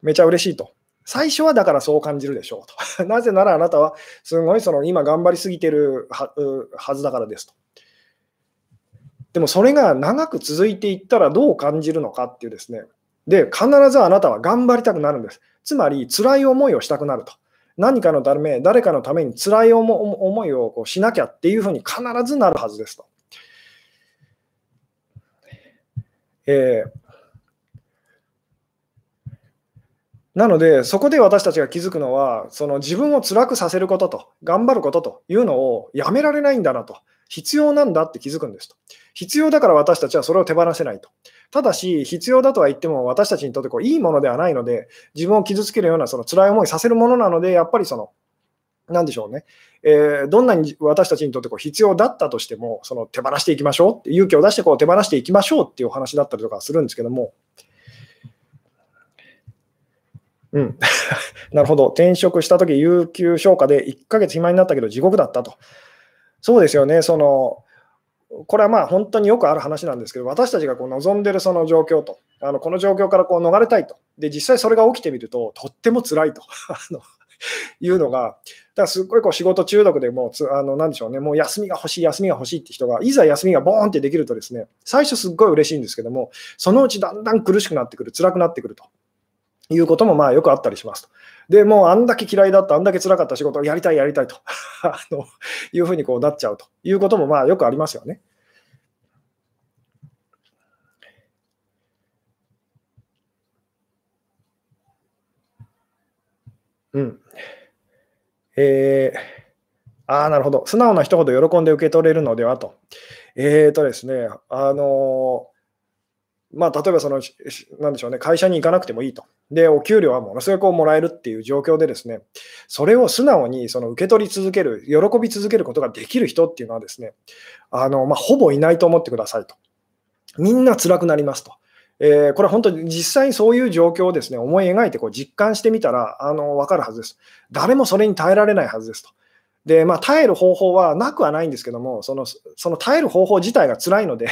めちゃ嬉しいと。最初はだからそう感じるでしょうと。なぜならあなたはすごいその今頑張りすぎてるはずだからですと。でもそれが長く続いていったらどう感じるのかっていうですね、で、必ずあなたは頑張りたくなるんです。つまり、辛い思いをしたくなると。何かのため、誰かのために辛い思いをこうしなきゃっていうふうに必ずなるはずですと。えーなので、そこで私たちが気づくのは、その自分を辛くさせることと、頑張ることというのをやめられないんだなと、必要なんだって気づくんですと。必要だから私たちはそれを手放せないと。ただし、必要だとは言っても、私たちにとってこういいものではないので、自分を傷つけるようなその辛い思いさせるものなので、やっぱりその、なんでしょうね、えー、どんなに私たちにとってこう必要だったとしても、その手放していきましょうって、勇気を出してこう手放していきましょうっていうお話だったりとかするんですけども、うん、なるほど、転職したとき、有給消化で1ヶ月暇になったけど、地獄だったと。そうですよね、そのこれはまあ本当によくある話なんですけど、私たちがこう望んでるその状況と、あのこの状況からこう逃れたいと、で実際それが起きてみると、とっても辛いと。いうのが、だからすっごいこう仕事中毒でもうあの、なでしょうね、もう休みが欲しい、休みが欲しいって人が、いざ休みがボーンってできるとですね、最初すっごい嬉しいんですけども、そのうちだんだん苦しくなってくる、辛くなってくると。いうこともまあよくあったりしますと。で、もうあんだけ嫌いだった、あんだけ辛かった仕事をやりたい、やりたいと あのいうふうにこうなっちゃうということもまあよくありますよね。うん。えー、ああ、なるほど。素直な人ほど喜んで受け取れるのではと。えーとですね、あのまあ、例えばその、なんでしょうね、会社に行かなくてもいいと。で、お給料はものすごくこうもらえるっていう状況でですね、それを素直にその受け取り続ける、喜び続けることができる人っていうのはですね、あのまあ、ほぼいないと思ってくださいと。みんな辛くなりますと。えー、これは本当に実際にそういう状況をですね思い描いてこう実感してみたらあの分かるはずです。誰もそれに耐えられないはずですと。で、まあ、耐える方法はなくはないんですけども、そのその耐える方法自体が辛いので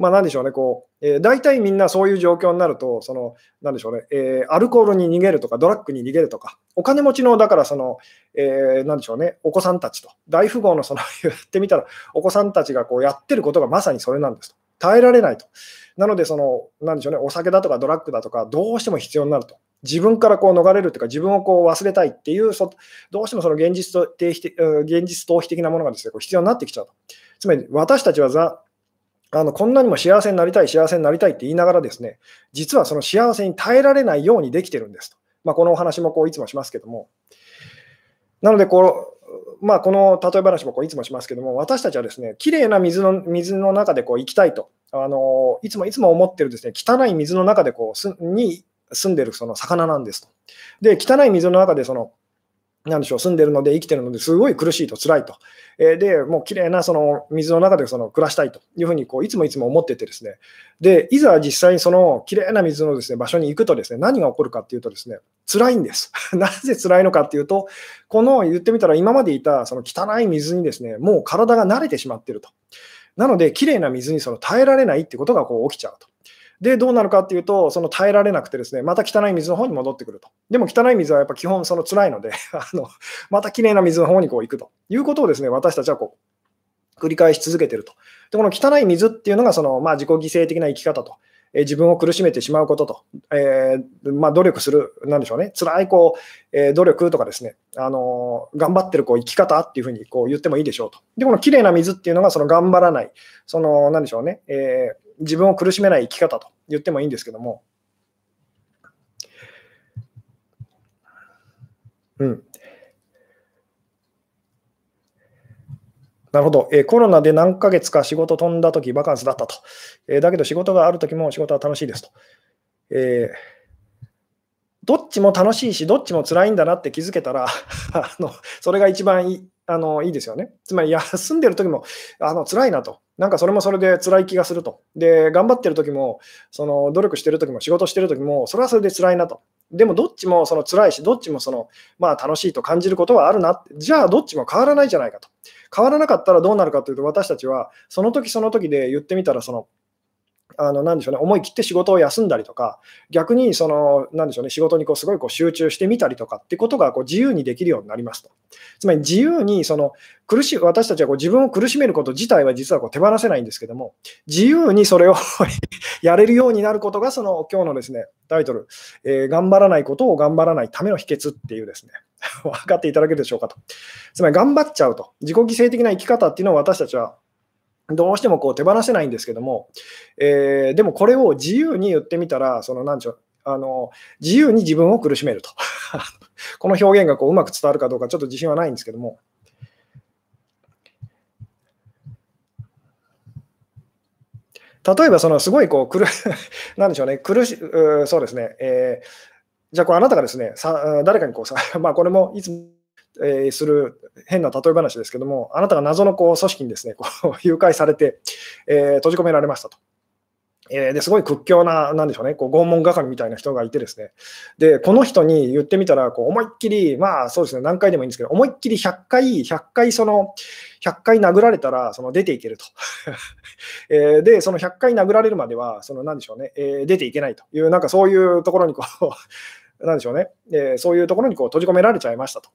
まあ、なんでしょうね、こう、えー、大体みんなそういう状況になると、その、なんでしょうね、えー、アルコールに逃げるとか、ドラッグに逃げるとか、お金持ちの、だからその、えー、なんでしょうね、お子さんたちと、大富豪のその、言ってみたら、お子さんたちがこうやってることがまさにそれなんですと。耐えられないと。なので、その、なんでしょうね、お酒だとかドラッグだとか、どうしても必要になると。自分からこう逃れるというか、自分をこう忘れたいっていう、そどうしてもその現実と現実逃避的なものがですね、こう必要になってきちゃうと。つまり、私たちはザあのこんなにも幸せになりたい、幸せになりたいって言いながらですね、実はその幸せに耐えられないようにできてるんですと。まあ、このお話もこういつもしますけども。なのでこう、まあ、この例え話もこういつもしますけども、私たちはですね、きれいな水の水の中でこう生きたいと、あのいつもいつも思ってるですね、汚い水の中でこうすに住んでるその魚なんですと。で、汚い水の中でそのなんでしょう、住んでるので、生きてるのですごい苦しいと、辛いと。えー、で、もう綺麗なその水の中でその暮らしたいというふうにこういつもいつも思っててですね、で、いざ実際にその綺麗な水のです、ね、場所に行くとですね、何が起こるかっていうとですね、辛いんです。なぜ辛いのかっていうと、この言ってみたら今までいたその汚い水にですね、もう体が慣れてしまってると。なので、綺麗な水にその耐えられないってことがこう起きちゃうと。で、どうなるかっていうと、その耐えられなくてですね、また汚い水の方に戻ってくると。でも汚い水はやっぱ基本その辛いので あの、また綺麗な水の方にこう行くということをですね、私たちはこう繰り返し続けてると。で、この汚い水っていうのがその、まあ、自己犠牲的な生き方と。え自分を苦しめてしまうことと、えー、まあ、努力する、なんでしょうね、辛いこう、えー、努力とかですね、あのー、頑張ってるこう生き方っていうふうにこう言ってもいいでしょうと。で、この綺麗な水っていうのが、その頑張らない、その、なんでしょうね、えー自分を苦しめない生き方と言ってもいいんですけども、うん。なるほど、えー、コロナで何ヶ月か仕事飛んだとき、バカンスだったと、えー、だけど仕事があるときも仕事は楽しいですと。えーどっちも楽しいし、どっちも辛いんだなって気づけたら あの、それが一番いいあのいいですよね。つまり、休んでる時もあの辛いなと。なんかそれもそれで辛い気がすると。で、頑張ってる時も、その努力してる時も、仕事してる時も、それはそれで辛いなと。でもどっちもその辛いし、どっちもその、まあ、楽しいと感じることはあるなじゃあどっちも変わらないじゃないかと。変わらなかったらどうなるかというと、私たちはその時その時で言ってみたら、そのあの、なでしょうね、思い切って仕事を休んだりとか、逆にその、なでしょうね、仕事にこうすごいこう集中してみたりとかってことがこう自由にできるようになりますと。つまり自由にその苦し私たちはこう自分を苦しめること自体は実はこう手放せないんですけども、自由にそれを やれるようになることが、その今日のですね、タイトル、えー、頑張らないことを頑張らないための秘訣っていうですね、分かっていただけるでしょうかと。つまり頑張っちゃうと。自己犠牲的な生き方っていうのを私たちはどうしてもこう手放せないんですけども、えー、でもこれを自由に言ってみたら、そのなんちゅうあの自由に自分を苦しめると。この表現がこううまく伝わるかどうかちょっと自信はないんですけども。例えば、そのすごいこう苦、なんでしょうね、苦し、うそうですね、えー、じゃあこうあなたがですね、さ誰かにこうさ、まあこれもいつもえ、する変な例え話ですけども、あなたが謎のこう組織にですねこう 誘拐されて、えー、閉じ込められましたと。えー、ですごい屈強な、なんでしょうね、こう拷問係みたいな人がいてですね、で、この人に言ってみたら、思いっきり、まあそうですね、何回でもいいんですけど、思いっきり100回、100回、その、100回殴られたら、その出ていけると。えー、で、その100回殴られるまでは、その、なんでしょうね、えー、出ていけないという、なんかそういうところにこう、なんでしょうね、えー、そういうところにこう閉じ込められちゃいましたと。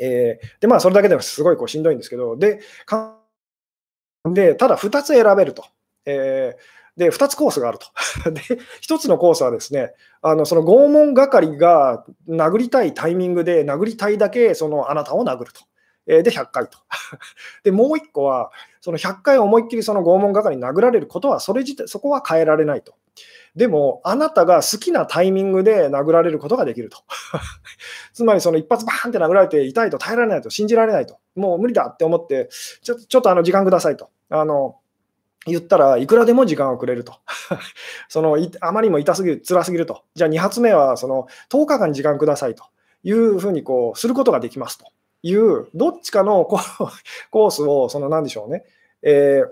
えー、で、まあ、それだけでもすごいこうしんどいんですけど、で、でただ2つ選べると。えー、で、2つコースがあると。で、1つのコースはですね、あのその拷問係が殴りたいタイミングで殴りたいだけそのあなたを殴ると。え、で、100回と。で、もう1個は、その100回思いっきりその拷問係に殴られることは、それ自体、そこは変えられないと。でも、あなたが好きなタイミングで殴られることができると。つまり、その一発バーンって殴られて痛いと耐えられないと、信じられないと、もう無理だって思って、ちょちょっとあの時間くださいと。あの言ったらいくらでも時間をくれると。そのあまりにも痛すぎる、辛すぎると。じゃあ2発目はその10日間時間くださいというふうにこうすることができますという、どっちかのコースを、その何でしょうね、え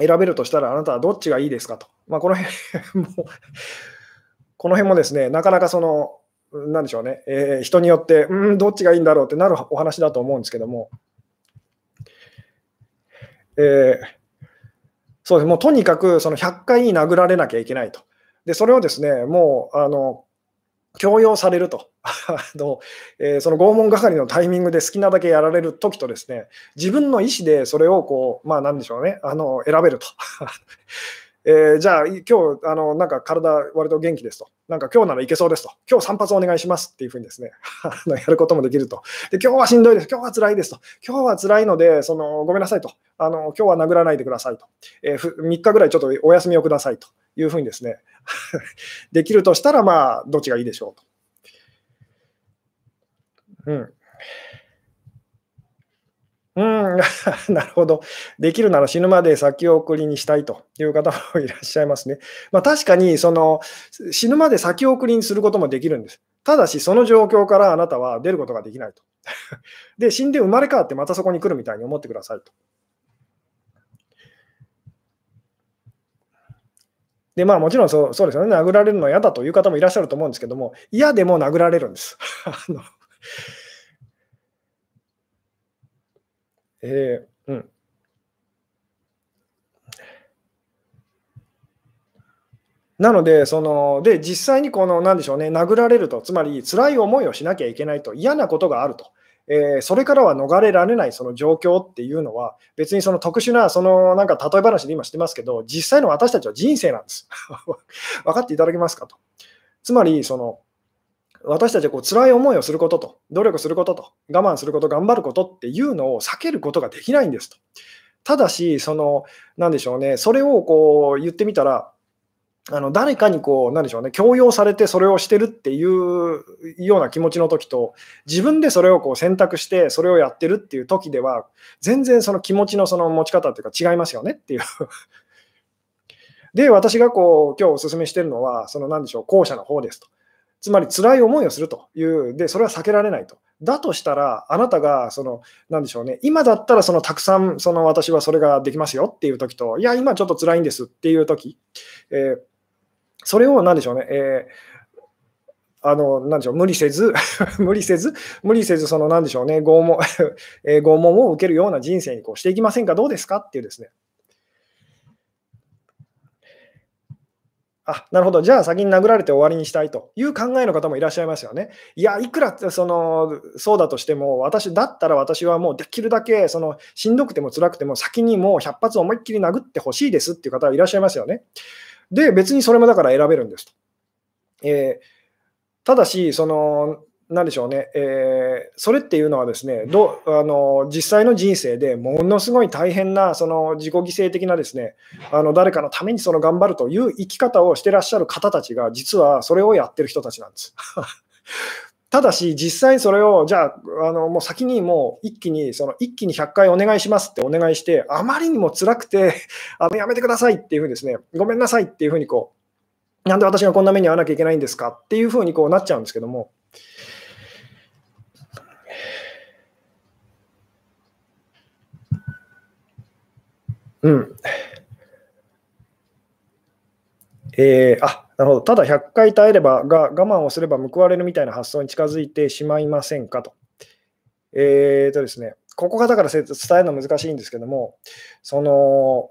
ー、選べるとしたらあなたはどっちがいいですかと。まあ、この辺 も、この辺もですね、なかなかその、なんでしょうね、えー、人によって、うん、どっちがいいんだろうってなるお話だと思うんですけども、えー、そうです、もうとにかくその100回殴られなきゃいけないと。で、それをですね、もう、あの、強要されると。あの、えー、その拷問係のタイミングで好きなだけやられるときとですね、自分の意思でそれをこう、まあなんでしょうね、あの選べると。えー、じゃあ、今日、あの、なんか体割と元気ですと。なんか今日ならいけそうですと。今日散髪お願いしますっていうふうにですね、やることもできると。で、今日はしんどいです。今日は辛いですと。今日は辛いので、その、ごめんなさいと。あの、今日は殴らないでくださいと。えー、3日ぐらいちょっとお休みをくださいというふうにですね、できるとしたら、まあ、どっちがいいでしょうと。うん。うん、なるほど。できるなら死ぬまで先送りにしたいという方もいらっしゃいますね。まあ、確かにその死ぬまで先送りにすることもできるんです。ただし、その状況からあなたは出ることができないと。で、死んで生まれ変わってまたそこに来るみたいに思ってくださいと。で、まあもちろんそうそうですよね、殴られるのは嫌だという方もいらっしゃると思うんですけども、嫌でも殴られるんです。あのえー、うん。なので、そので実際にこの、なんでしょうね、殴られると、つまり辛い思いをしなきゃいけないと、嫌なことがあると。えー、それからは逃れられないその状況っていうのは、別にその特殊な、そのなんか例え話で今してますけど、実際の私たちは人生なんです。分かっていただけますかと。つまり、その私たちはこう辛い思いをすることと、努力することと、我慢すること、頑張ることっていうのを避けることができないんですと。ただし、その、なんでしょうね、それをこう言ってみたら、あの誰かにこう、なんでしょうね、強要されてそれをしてるっていうような気持ちの時と、自分でそれをこう選択して、それをやってるっていう時では、全然その気持ちのその持ち方っていうか違いますよねっていうで、私がこう今日お勧めしてるのは、そのなんでしょう、後者の方ですと。つまり辛い思いをするという、で、それは避けられないと。だとしたら、あなたが、その、なんでしょうね、今だったら、その、たくさん、その、私はそれができますよっていう時と、いや、今ちょっと辛いんですっていう時、えーそれを何でしょうね、えー、あの、なんでしょう、無理せず 無理せず、無理せず、その、なんでしょうね、拷問 えー、拷問を受けるような人生にこうしていきませんか、どうですか？っていうですね。あ、なるほど。じゃあ先に殴られて終わりにしたいという考えの方もいらっしゃいますよね。いや、いくらそのそうだとしても、私だったら私はもうできるだけそのしんどくても辛くても先にもう100発思いっきり殴ってほしいですっていう方はいらっしゃいますよね。で、別にそれもだから選べるんですと。えー、ただし、その、なんでしょうね、えー、それっていうのはですねどあの実際の人生でものすごい大変なその自己犠牲的なですねあの誰かのためにその頑張るという生き方をしてらっしゃる方たちが実はそれをやってる人たちなんです。ただし、実際それを、じゃあ、あのもう先にもう一気に、その一気に100回お願いしますってお願いして、あまりにも辛くて、あのやめてくださいっていうふうにですね、ごめんなさいっていうふうにこう、なんで私がこんな目に遭わなきゃいけないんですかっていうふうにこうなっちゃうんですけども、うん。えー、あなるほど。ただ100回耐えればが、我慢をすれば報われるみたいな発想に近づいてしまいませんか？と。えーとですね、ここがだから伝えるの難しいんですけども、その、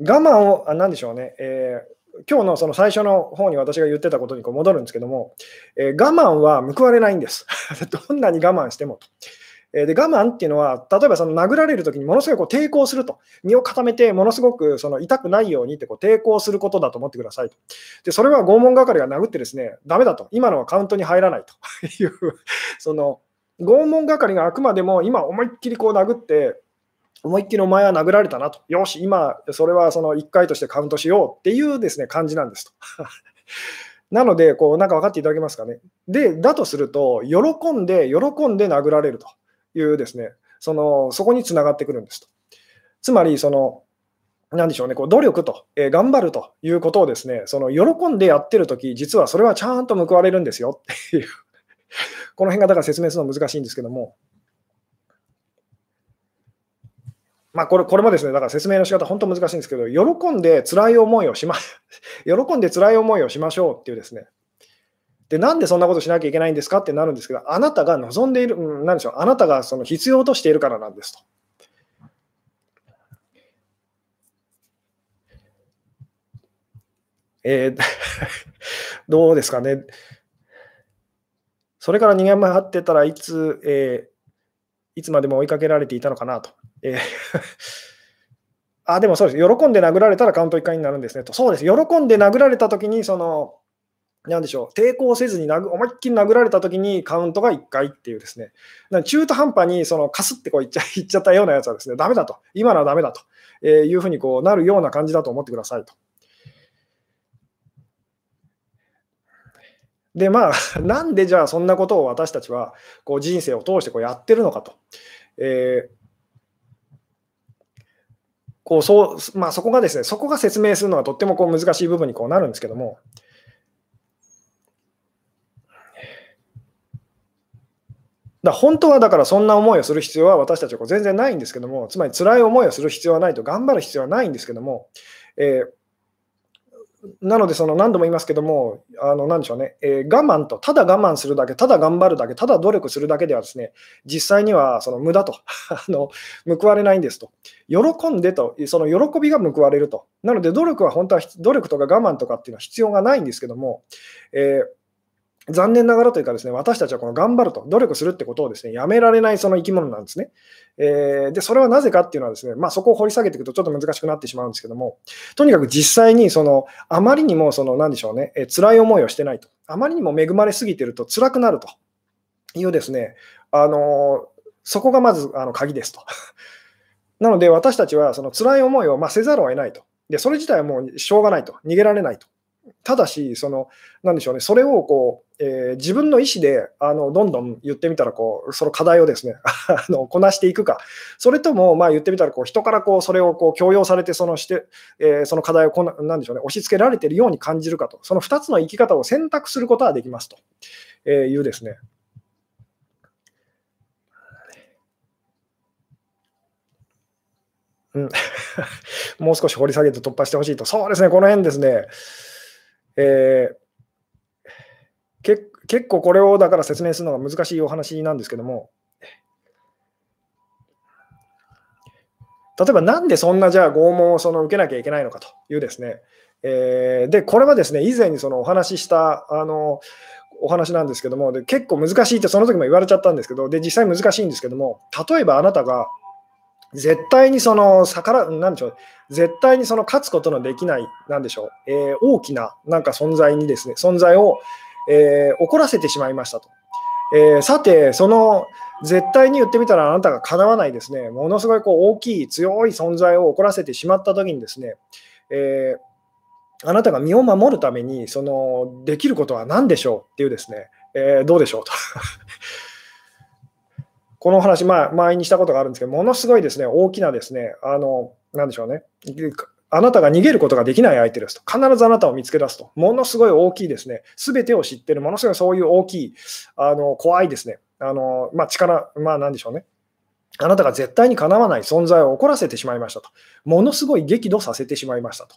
我慢を、あなんでしょうね、えー、今日のその最初の方に私が言ってたことにこう戻るんですけども、えー、我慢は報われないんです。どんなに我慢してもと。で我慢っていうのは、例えばその殴られるときにものすごいこう抵抗すると、身を固めて、ものすごくその痛くないようにってこう抵抗することだと思ってくださいと。で、それは拷問係が殴ってですね、だめだと、今のはカウントに入らないと いう、その拷問係があくまでも今、思いっきりこう殴って、思いっきりお前は殴られたなと、よし、今、それはその1回としてカウントしようっていうですね感じなんですと。なので、こうなんか分かっていただけますかね。で、だとすると、喜んで、喜んで殴られると。いうですね、そのそこにつながってくるんですと。つまり、その、なんでしょうね、こう努力と、えー、頑張るということをですね、その喜んでやってるとき、実はそれはちゃんと報われるんですよっていう、この辺がだから説明するの難しいんですけども、まあ、これこれもですね、だから説明の仕方本当難しいんですけど、喜んで辛い思いをしま、喜んで辛い思いをしましょうっていうですね、で、なんでそんなことしなきゃいけないんですかってなるんですけど、あなたが望んでいる、うん、なんでしょう、あなたがその必要としているからなんですと。えー、どうですかね。それから2年前会ってたらいつ、えー、いつまでも追いかけられていたのかなと。えーあ、でもそうです。喜んで殴られたらカウント1回になるんですねと。そうです。喜んで殴られたときに、その、なんでしょう、抵抗せずに殴思いっきり殴られたときにカウントが1回っていうですね、中途半端にそのかすってこういっちゃ いっちゃったようなやつはですね、ダメだと、今のはダメだと、えいうふうにこうなるような感じだと思ってくださいと。で、まあ、なんでじゃあそんなことを私たちはこう人生を通してこうやってるのかと。えーこうそうまあ、そこがですね、そこが説明するのはとってもこう難しい部分にこうなるんですけども、だ本当はだからそんな思いをする必要は私たちは全然ないんですけども、つまり辛い思いをする必要はないと、頑張る必要はないんですけども、えーなので、その何度も言いますけども、あの何でしょうね、えー、我慢と、ただ我慢するだけ、ただ頑張るだけ、ただ努力するだけではですね、実際にはその無駄と あの、報われないんですと。喜んでと、その喜びが報われると。なので、努力は本当は、努力とか我慢とかっていうのは必要がないんですけども、えー残念ながらというかですね、私たちはこの頑張ると、努力するってことをですね、やめられないその生き物なんですね。えー、で、それはなぜかっていうのはですね、まあそこを掘り下げていくとちょっと難しくなってしまうんですけども、とにかく実際にその、あまりにもその、なんでしょうね、えー、辛い思いをしてないと。あまりにも恵まれすぎてると辛くなるというですね、あのー、そこがまずあの鍵ですと。なので私たちはその辛い思いをませざるを得ないと。で、それ自体はもうしょうがないと。逃げられないと。ただし、その、なんでしょうね、それをこう、えー、自分の意思であのどんどん言ってみたらこう、その課題をですね あのこなしていくか、それともまあ言ってみたらこう人からこうそれをこう強要されてそのして、えー、その課題をこななんでしょう、ね、押し付けられているように感じるかと、その2つの生き方を選択することはできますと。えいうですね。うん、もう少し掘り下げて突破してほしいと、そうですね、この辺ですね。えー、け結構これをだから説明するのが難しいお話なんですけども、例えばなんでそんなじゃあ拷問をその受けなきゃいけないのかというですね、えー、でこれはですね以前にそのお話ししたあのお話なんですけどもで結構難しいってその時も言われちゃったんですけどで実際難しいんですけども例えばあなたが絶対にその逆ら、なんでしょう、絶対にその勝つことのできない、なんでしょう、えー、大きななんか存在にですね、存在を、えー、怒らせてしまいましたと。えー、さて、その絶対に言ってみたらあなたがかなわないですね、ものすごいこう大きい強い存在を怒らせてしまったときにですね、えあなたが身を守るためにそのできることは何でしょうっていうですね、えどうでしょうと。この話、まあ、前にしたことがあるんですけど、ものすごいですね、大きなですね、あの、なんでしょうね、あなたが逃げることができない相手ですと、必ずあなたを見つけ出すと、ものすごい大きいですね、すべてを知ってる、ものすごいそういう大きい、あの怖いですね、あのまあ、力、まあ、なんでしょうね、あなたが絶対にかなわない存在を起こらせてしまいましたと、ものすごい激怒させてしまいましたと。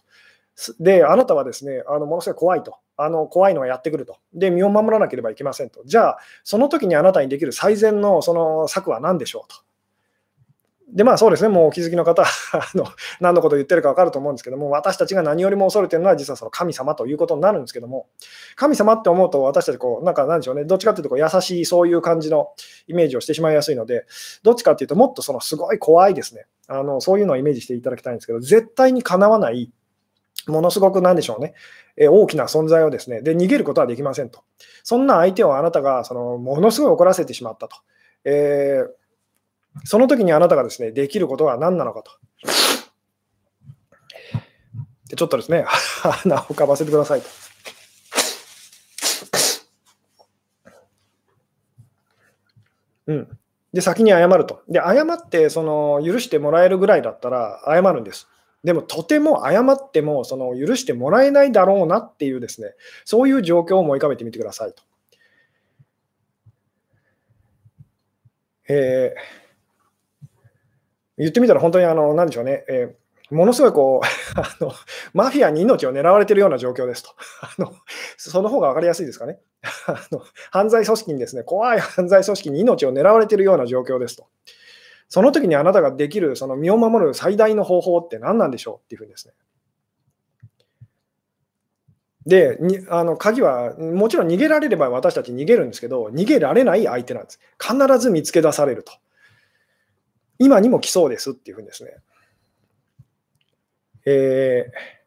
で、あなたはですね、あのものすごい怖いと。あの怖いのがやってくると。で、身を守らなければいけませんと。じゃあ、その時にあなたにできる最善のその策は何でしょうと。で、まあそうですね、もうお気づきの方、あの何のことを言ってるか分かると思うんですけども、私たちが何よりも恐れてるのは、実はその神様ということになるんですけども、神様って思うと、私たち、こう、なんかなんでしょうね、どっちかっていうとこう優しい、そういう感じのイメージをしてしまいやすいので、どっちかっていうと、もっとそのすごい怖いですね、あのそういうのをイメージしていただきたいんですけど、絶対にかなわない、ものすごくなんでしょうね、え大きな存在をですね、で、逃げることはできませんと。そんな相手をあなたが、その、ものすごい怒らせてしまったと。えー、その時にあなたがですね、できることは何なのかと。でちょっとですね、鼻をかばせてくださいと。うん。で、先に謝ると。で、謝って、その、許してもらえるぐらいだったら謝るんです。でもとても謝ってもその許してもらえないだろうなっていうですね、そういう状況を思い浮かべてみてくださいと。えー、言ってみたら本当にあの、なんでしょうね、えー、ものすごいこう あの、マフィアに命を狙われているような状況ですと。あのその方が分かりやすいですかね。あの犯罪組織にですね、怖い犯罪組織に命を狙われているような状況ですと。その時にあなたができるその身を守る最大の方法って何なんでしょうっていうふうにですね。で、にあの鍵は、もちろん逃げられれば私たち逃げるんですけど、逃げられない相手なんです。必ず見つけ出されると。今にも来そうですっていうふうにですね。えー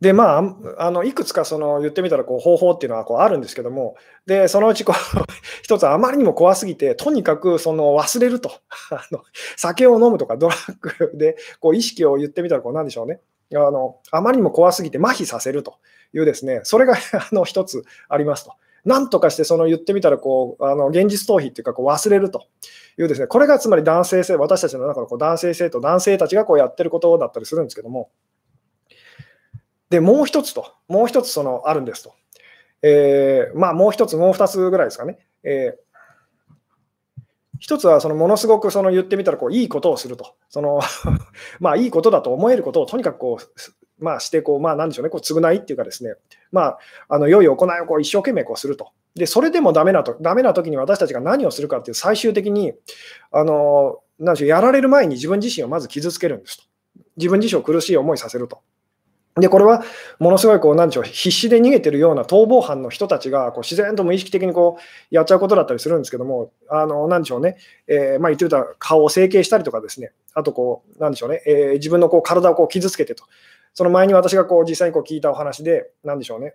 で、まあ、あのいくつかその言ってみたらこう方法っていうのはこうあるんですけども、でそのうちこう 一つあまりにも怖すぎて、とにかくその忘れると あの、酒を飲むとかドラッグでこう意識を言ってみたらこうなんでしょうねあの、あまりにも怖すぎて麻痺させるというですね、それがあの一つありますと。なんとかしてその言ってみたらこうあの現実逃避っていうかこう忘れるというですね、これがつまり男性性、私たちの中のこう男性性と男性たちがこうやってることだったりするんですけども、で、もう一つと、もう一つそのあるんですと。えー、まあ、もう一つ、もう二つぐらいですかね。えー一つはそのものすごくその言ってみたらこういいことをすると、その まあいいことだと思えることをとにかくこう、まあ、してこう、まあ、なんでしょうね、こう償いっていうかですね、まあ、あの良い行いをこう一生懸命こうすると。で、それでもダメなと、ダメな時に私たちが何をするかっていう最終的に、あの、なんでしょう、やられる前に自分自身をまず傷つけるんですと。自分自身を苦しい思いさせると。で、これはものすごいこう、なんでしょう、必死で逃げてるような逃亡犯の人たちがこう自然と無意識的にこうやっちゃうことだったりするんですけども、あのなんでしょうね、えー、まあ、言ってみたら顔を整形したりとかですね、あとこう、なんでしょうね、えー、自分のこう体をこう傷つけてと、その前に私がこう実際にこう聞いたお話で、なんでしょうね、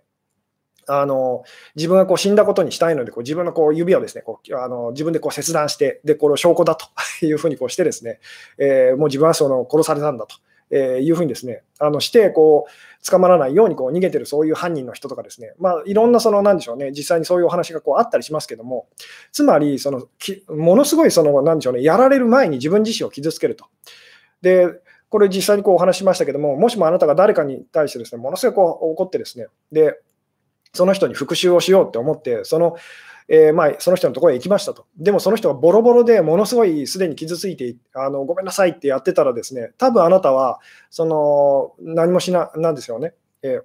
あの自分がこう死んだことにしたいので、こう自分のこう指をですねこうあの自分でこう切断して、でこれを証拠だというふうにこうしてですね、えー、もう自分はその殺されたんだと。えー、いうふうにですね、あのしてこう捕まらないようにこう逃げてるそういう犯人の人とかですね、まあ、いろんなその、なんでしょうね、実際にそういうお話がこうあったりしますけども、つまり、そのきものすごいその、なんでしょうね、やられる前に自分自身を傷つけると。で、これ実際にこうお話しましたけども、もしもあなたが誰かに対してですね、ものすごいこう怒ってですね、で、その人に復讐をしようって思って、そのえー、まあ、その人のところへ行きましたと。でもその人がボロボロでものすごいすでに傷ついてあの、ごめんなさいってやってたらですね、多分あなたはその何もしな、なんですよね。えー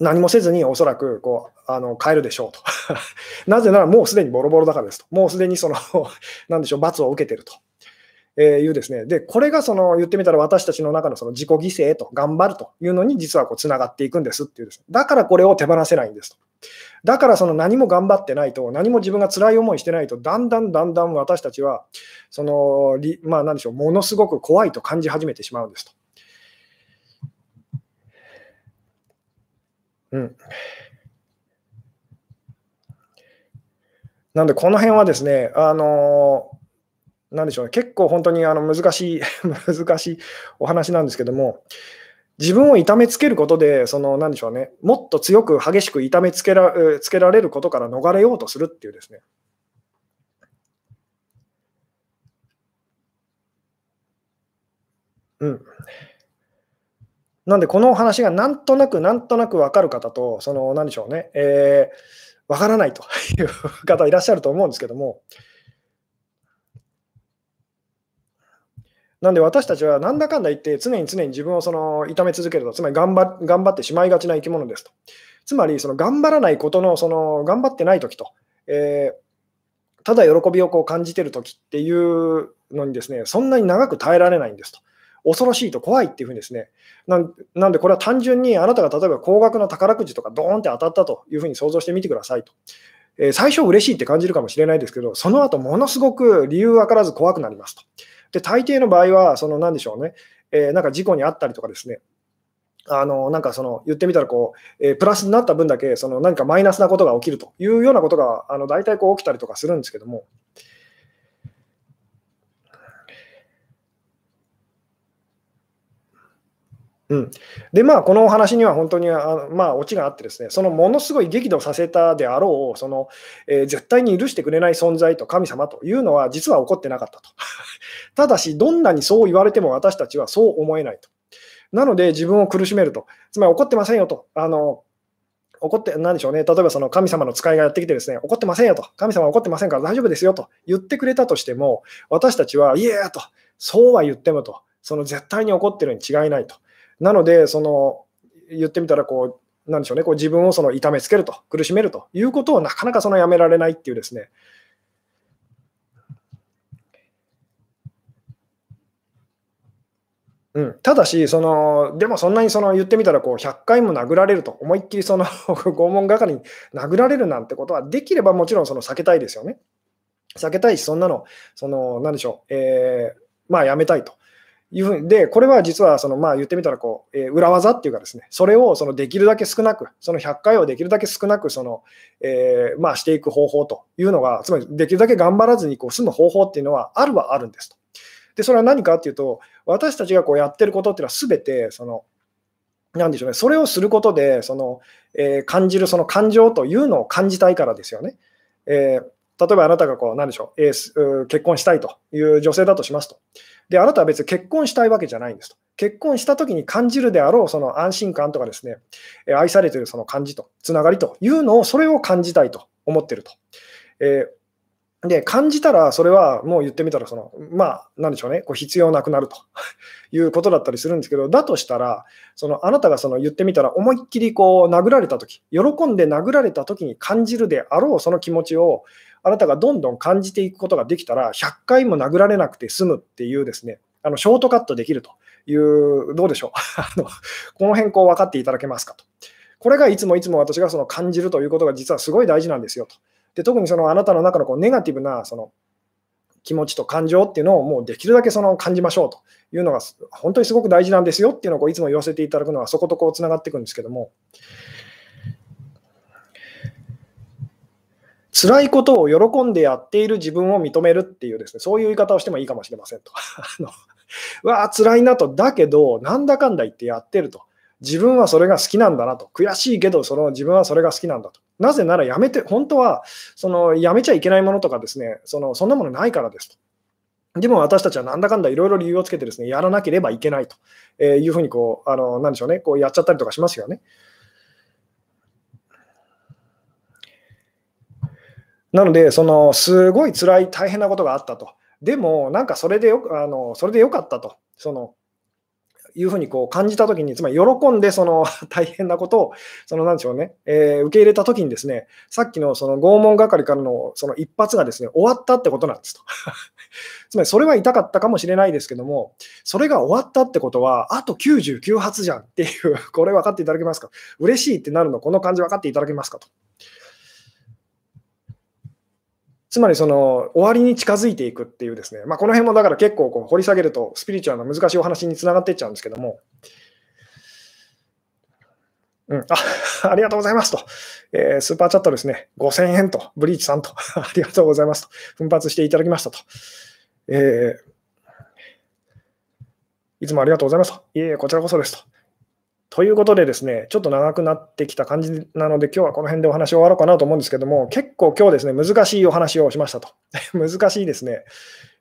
何もせずにおそらくこうあの帰るでしょうと。なぜならもうすでにボロボロだからですと。もうすでにその、なんでしょう、罰を受けてると。えー、いうですね。で、これがその言ってみたら私たちの中のその自己犠牲と頑張るというのに実はこうつながっていくんですっていうです、ね、だからこれを手放せないんですと。だからその何も頑張ってないと、何も自分が辛い思いしてないと、だんだんだんだん私たちは、その、まあ何でしょう、ものすごく怖いと感じ始めてしまうんですと。うん。なんで、この辺はですね、あのなんでしょうね、結構本当にあの難しい 難しいお話なんですけども、自分を痛めつけることで、その、なんでしょうね、もっと強く激しく痛めつけらつけられることから逃れようとするっていうですね。うん。なんで、このお話がなんとなく、なんとなく分かる方と、その、なんでしょうね、えー、分からないという方いらっしゃると思うんですけども、なんで私たちはなんだかんだ言って常に常に自分をその痛め続けると、つまり頑張頑張ってしまいがちな生き物ですと。つまりその頑張らないことの、その頑張ってない時と、えー、ただ喜びをこう感じてる時っていうのにですね、そんなに長く耐えられないんですと。恐ろしいと怖いっていうふうにですねなんでこれは単純にあなたが例えば高額の宝くじとかドーンって当たったというふうに想像してみてくださいと。えー、最初嬉しいって感じるかもしれないですけど、その後ものすごく理由分からず怖くなりますと。で、大抵の場合は、その何でしょうね、えー、なんか事故にあったりとかですね、あのなんかその言ってみたらこう、えー、プラスになった分だけその何かマイナスなことが起きるというようなことがあの大体こう起きたりとかするんですけども、うん、で、まあ、このお話には本当にあの、まあ、オチがあってですね、そのものすごい激怒させたであろう、その、えー、絶対に許してくれない存在と神様というのは、実は起こってなかったと。ただし、どんなにそう言われても私たちはそう思えないと。なので、自分を苦しめると。つまり、怒ってませんよと。あの怒って、なんでしょうね、例えばその神様の使いがやってきてですね、怒ってませんよと、神様は怒ってませんから大丈夫ですよと言ってくれたとしても、私たちは、いやと、そうは言ってもと、その絶対に怒ってるに違いないと。なので、その言ってみたらこう、なんでしょうね、こう自分をその痛めつけると、苦しめるということをなかなかそのやめられないっていうですね。うん、ただし、そのでもそんなにその言ってみたらこう100回も殴られると、思いっきりその 拷問係に殴られるなんてことはできればもちろんその避けたいですよね。避けたいし、そんなの、そのなんでしょう、えー、まあやめたいと。いうふうにで、これは実はその、まあ、言ってみたらこう、えー、裏技っていうかですね、それをそのできるだけ少なく、その100回をできるだけ少なくその、えー、まあ、していく方法というのが、つまりできるだけ頑張らずにこう済む方法っていうのはあるはあるんですと。で、それは何かっていうと、私たちがこうやってることっていうのはすべて、その、なんでしょうね、それをすることで、その、えー、感じるその感情というのを感じたいからですよね。えー例えばあなたがこう、なんでしょう、えー、結婚したいという女性だとしますと。で、あなたは別に結婚したいわけじゃないんですと。結婚した時に感じるであろうその安心感とかですね、愛されているその感じと、つながりというのを、それを感じたいと思ってると。えーで、感じたら、それはもう言ってみたら、その、まあ、なんでしょうね、こう必要なくなると いうことだったりするんですけど、だとしたら、そのあなたがその言ってみたら、思いっきりこう殴られたとき、喜んで殴られたときに感じるであろうその気持ちを、あなたがどんどん感じていくことができたら、100回も殴られなくて済むっていうですね、あのショートカットできるという、どうでしょう あの、この辺こう分かっていただけますかと。これがいつもいつも私がその感じるということが実はすごい大事なんですよと。で特にそのあなたの中のこうネガティブなその気持ちと感情っていうのをもうできるだけその感じましょうというのが本当にすごく大事なんですよっていうのをこういつも言わせていただくのはそことこうつながっていくんですけども辛いことを喜んでやっている自分を認めるっていうですねそういう言い方をしてもいいかもしれませんと。あのわあ辛いなと。だけどなんだかんだ言ってやってると。自分はそれが好きなんだなと。悔しいけどその自分はそれが好きなんだと。なぜならやめて、本当はそのやめちゃいけないものとかですね、そのそんなものないからですと。でも私たちはなんだかんだいろいろ理由をつけてですね、やらなければいけないというふうにこう、あの、なんでしょうね、こうやっちゃったりとかしますよね。なので、そのすごい辛い、大変なことがあったと。でも、なんかそれでよあのそれでよかったと。そのいうふうにこう感じたときに、つまり喜んでその 大変なことを、そのなんでしょうね、えー、受け入れたときにですね、さっきのその拷問係からのその一発がですね、終わったってことなんですと。つまりそれは痛かったかもしれないですけども、それが終わったってことは、あと99発じゃんっていう、これ分かっていただけますか？嬉しいってなるの、この感じ分かっていただけますかと。つまりその終わりに近づいていくっていうですね、まあ、この辺もだから結構こう掘り下げるとスピリチュアルな難しいお話につながっていっちゃうんですけども、うん、あ ありがとうございますと、えー、スーパーチャットですね、5000円と、ブリーチさんと、ありがとうございますと、奮発していただきましたと。えー、いつもありがとうございますと。いえいえ、こちらこそですと。ということでですね、ちょっと長くなってきた感じなので、今日はこの辺でお話を終わろうかなと思うんですけども、結構今日ですね、難しいお話をしましたと。難しいですね。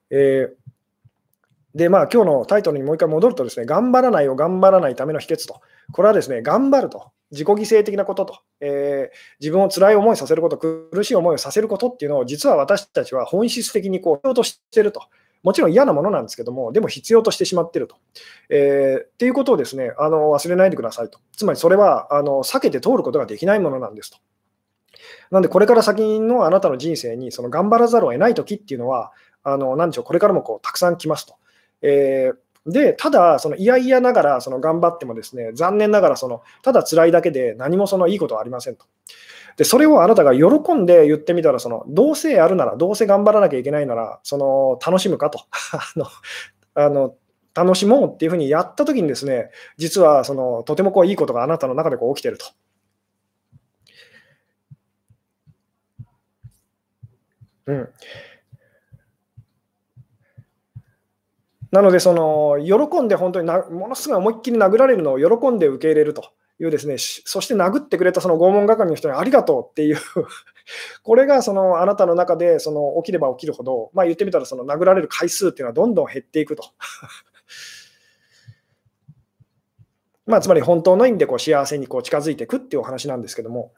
えー、で、まあ今日のタイトルにもう一回戻るとですね、頑張らないを頑張らないための秘訣と。これはですね、頑張ると。自己犠牲的なことと、えー、自分を辛い思いさせること、苦しい思いをさせることっていうのを、実は私たちは本質的にこう必要としてると。もちろん嫌なものなんですけども、でも必要としてしまっていると。えー、っていうことをですねあの忘れないでくださいと。つまりそれはあの避けて通ることができないものなんですと。なんで、これから先のあなたの人生にその頑張らざるを得ない時っていうのは、あの何でしょう、これからもこうたくさん来ますと。えー、で、ただ、その嫌々ながらその頑張ってもですね、残念ながらその、ただ辛いだけで何もそのいいことはありませんと。で、それをあなたが喜んで言ってみたら、その、どうせやるなら、どうせ頑張らなきゃいけないなら、その、楽しむかと。あの、あの楽しもうっていうふうにやったときにですね、実はそのとてもこういいことがあなたの中でこう起きてると。うん、なので、その喜んで本当になものすごい思いっきり殴られるのを喜んで受け入れると。いうですね、そして殴ってくれたその拷問係の人にありがとうっていう これがそのあなたの中でその起きれば起きるほど、まあ、言ってみたらその殴られる回数っていうのはどんどん減っていくと まあ、つまり本当の意味でこう幸せにこう近づいていくっていうお話なんですけども。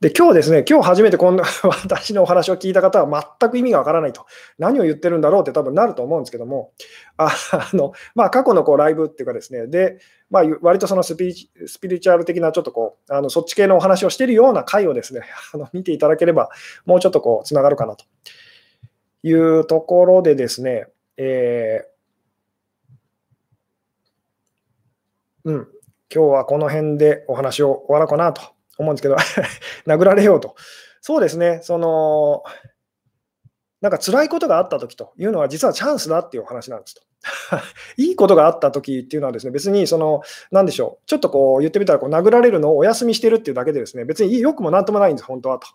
で、今日ですね、今日初めてこんな 私のお話を聞いた方は全く意味がわからないと、何を言ってるんだろうって多分なると思うんですけども、あのまあ、過去のこうライブっていうかですね、で、まあ、割とそのスピスピリチュアル的なちょっとこう、あのそっち系のお話をしているような回をですね、あの見ていただければ、もうちょっとこう、つながるかなと。いうところでですね、えー、うん、今日はこの辺でお話を終わろうかなと。思うんですけど 殴られようと。そうですね、その、なんか辛いことがあったときというのは、実はチャンスだっていうお話なんですと。いいことがあったときっていうのはですね、別にその、なんでしょう、ちょっとこう言ってみたらこう殴られるのをお休みしてるっていうだけでですね、別に良くもなんともないんです、本当はと。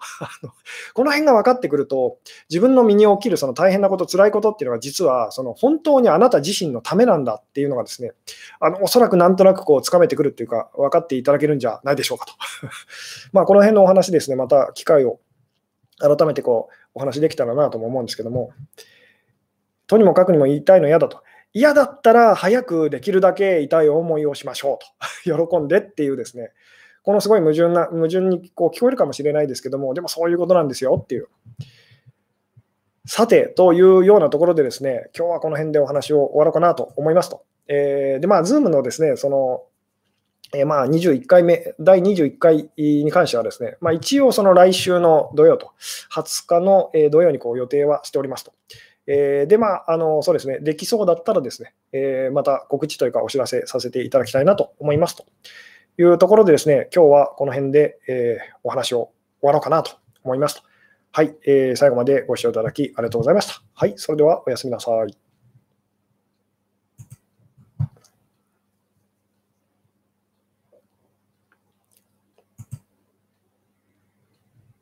この辺が分かってくると、自分の身に起きるその大変なこと、辛いことっていうのが実はその本当にあなた自身のためなんだっていうのがですね、あのおそらくなんとなくこうつかめてくるっていうか、分かっていただけるんじゃないでしょうかと。まあこの辺のお話ですね、また機会を改めてこうお話できたらなとも思うんですけども、とにもかくにも言いたいの嫌だと。嫌だったら早くできるだけ痛い思いをしましょうと、喜んでっていうですね、このすごい矛盾な矛盾にこう聞こえるかもしれないですけども、でもそういうことなんですよっていう。さて、というようなところでですね、今日はこの辺でお話を終わろうかなと思いますと。えー、で、まあ、Zoom のですね、その、えー、まあ、21回目、第21回に関してはですね、まあ、一応その来週の土曜と、20日の土曜にこう予定はしておりますと。え、で、まあ、あの、そうですね、できそうだったらですね、え、また告知というかお知らせさせていただきたいなと思いますというところでですね、今日はこの辺で、え、お話を終わろうかなと思いますと。はい、え、最後までご視聴いただきありがとうございました。はい、それではおやすみなさい。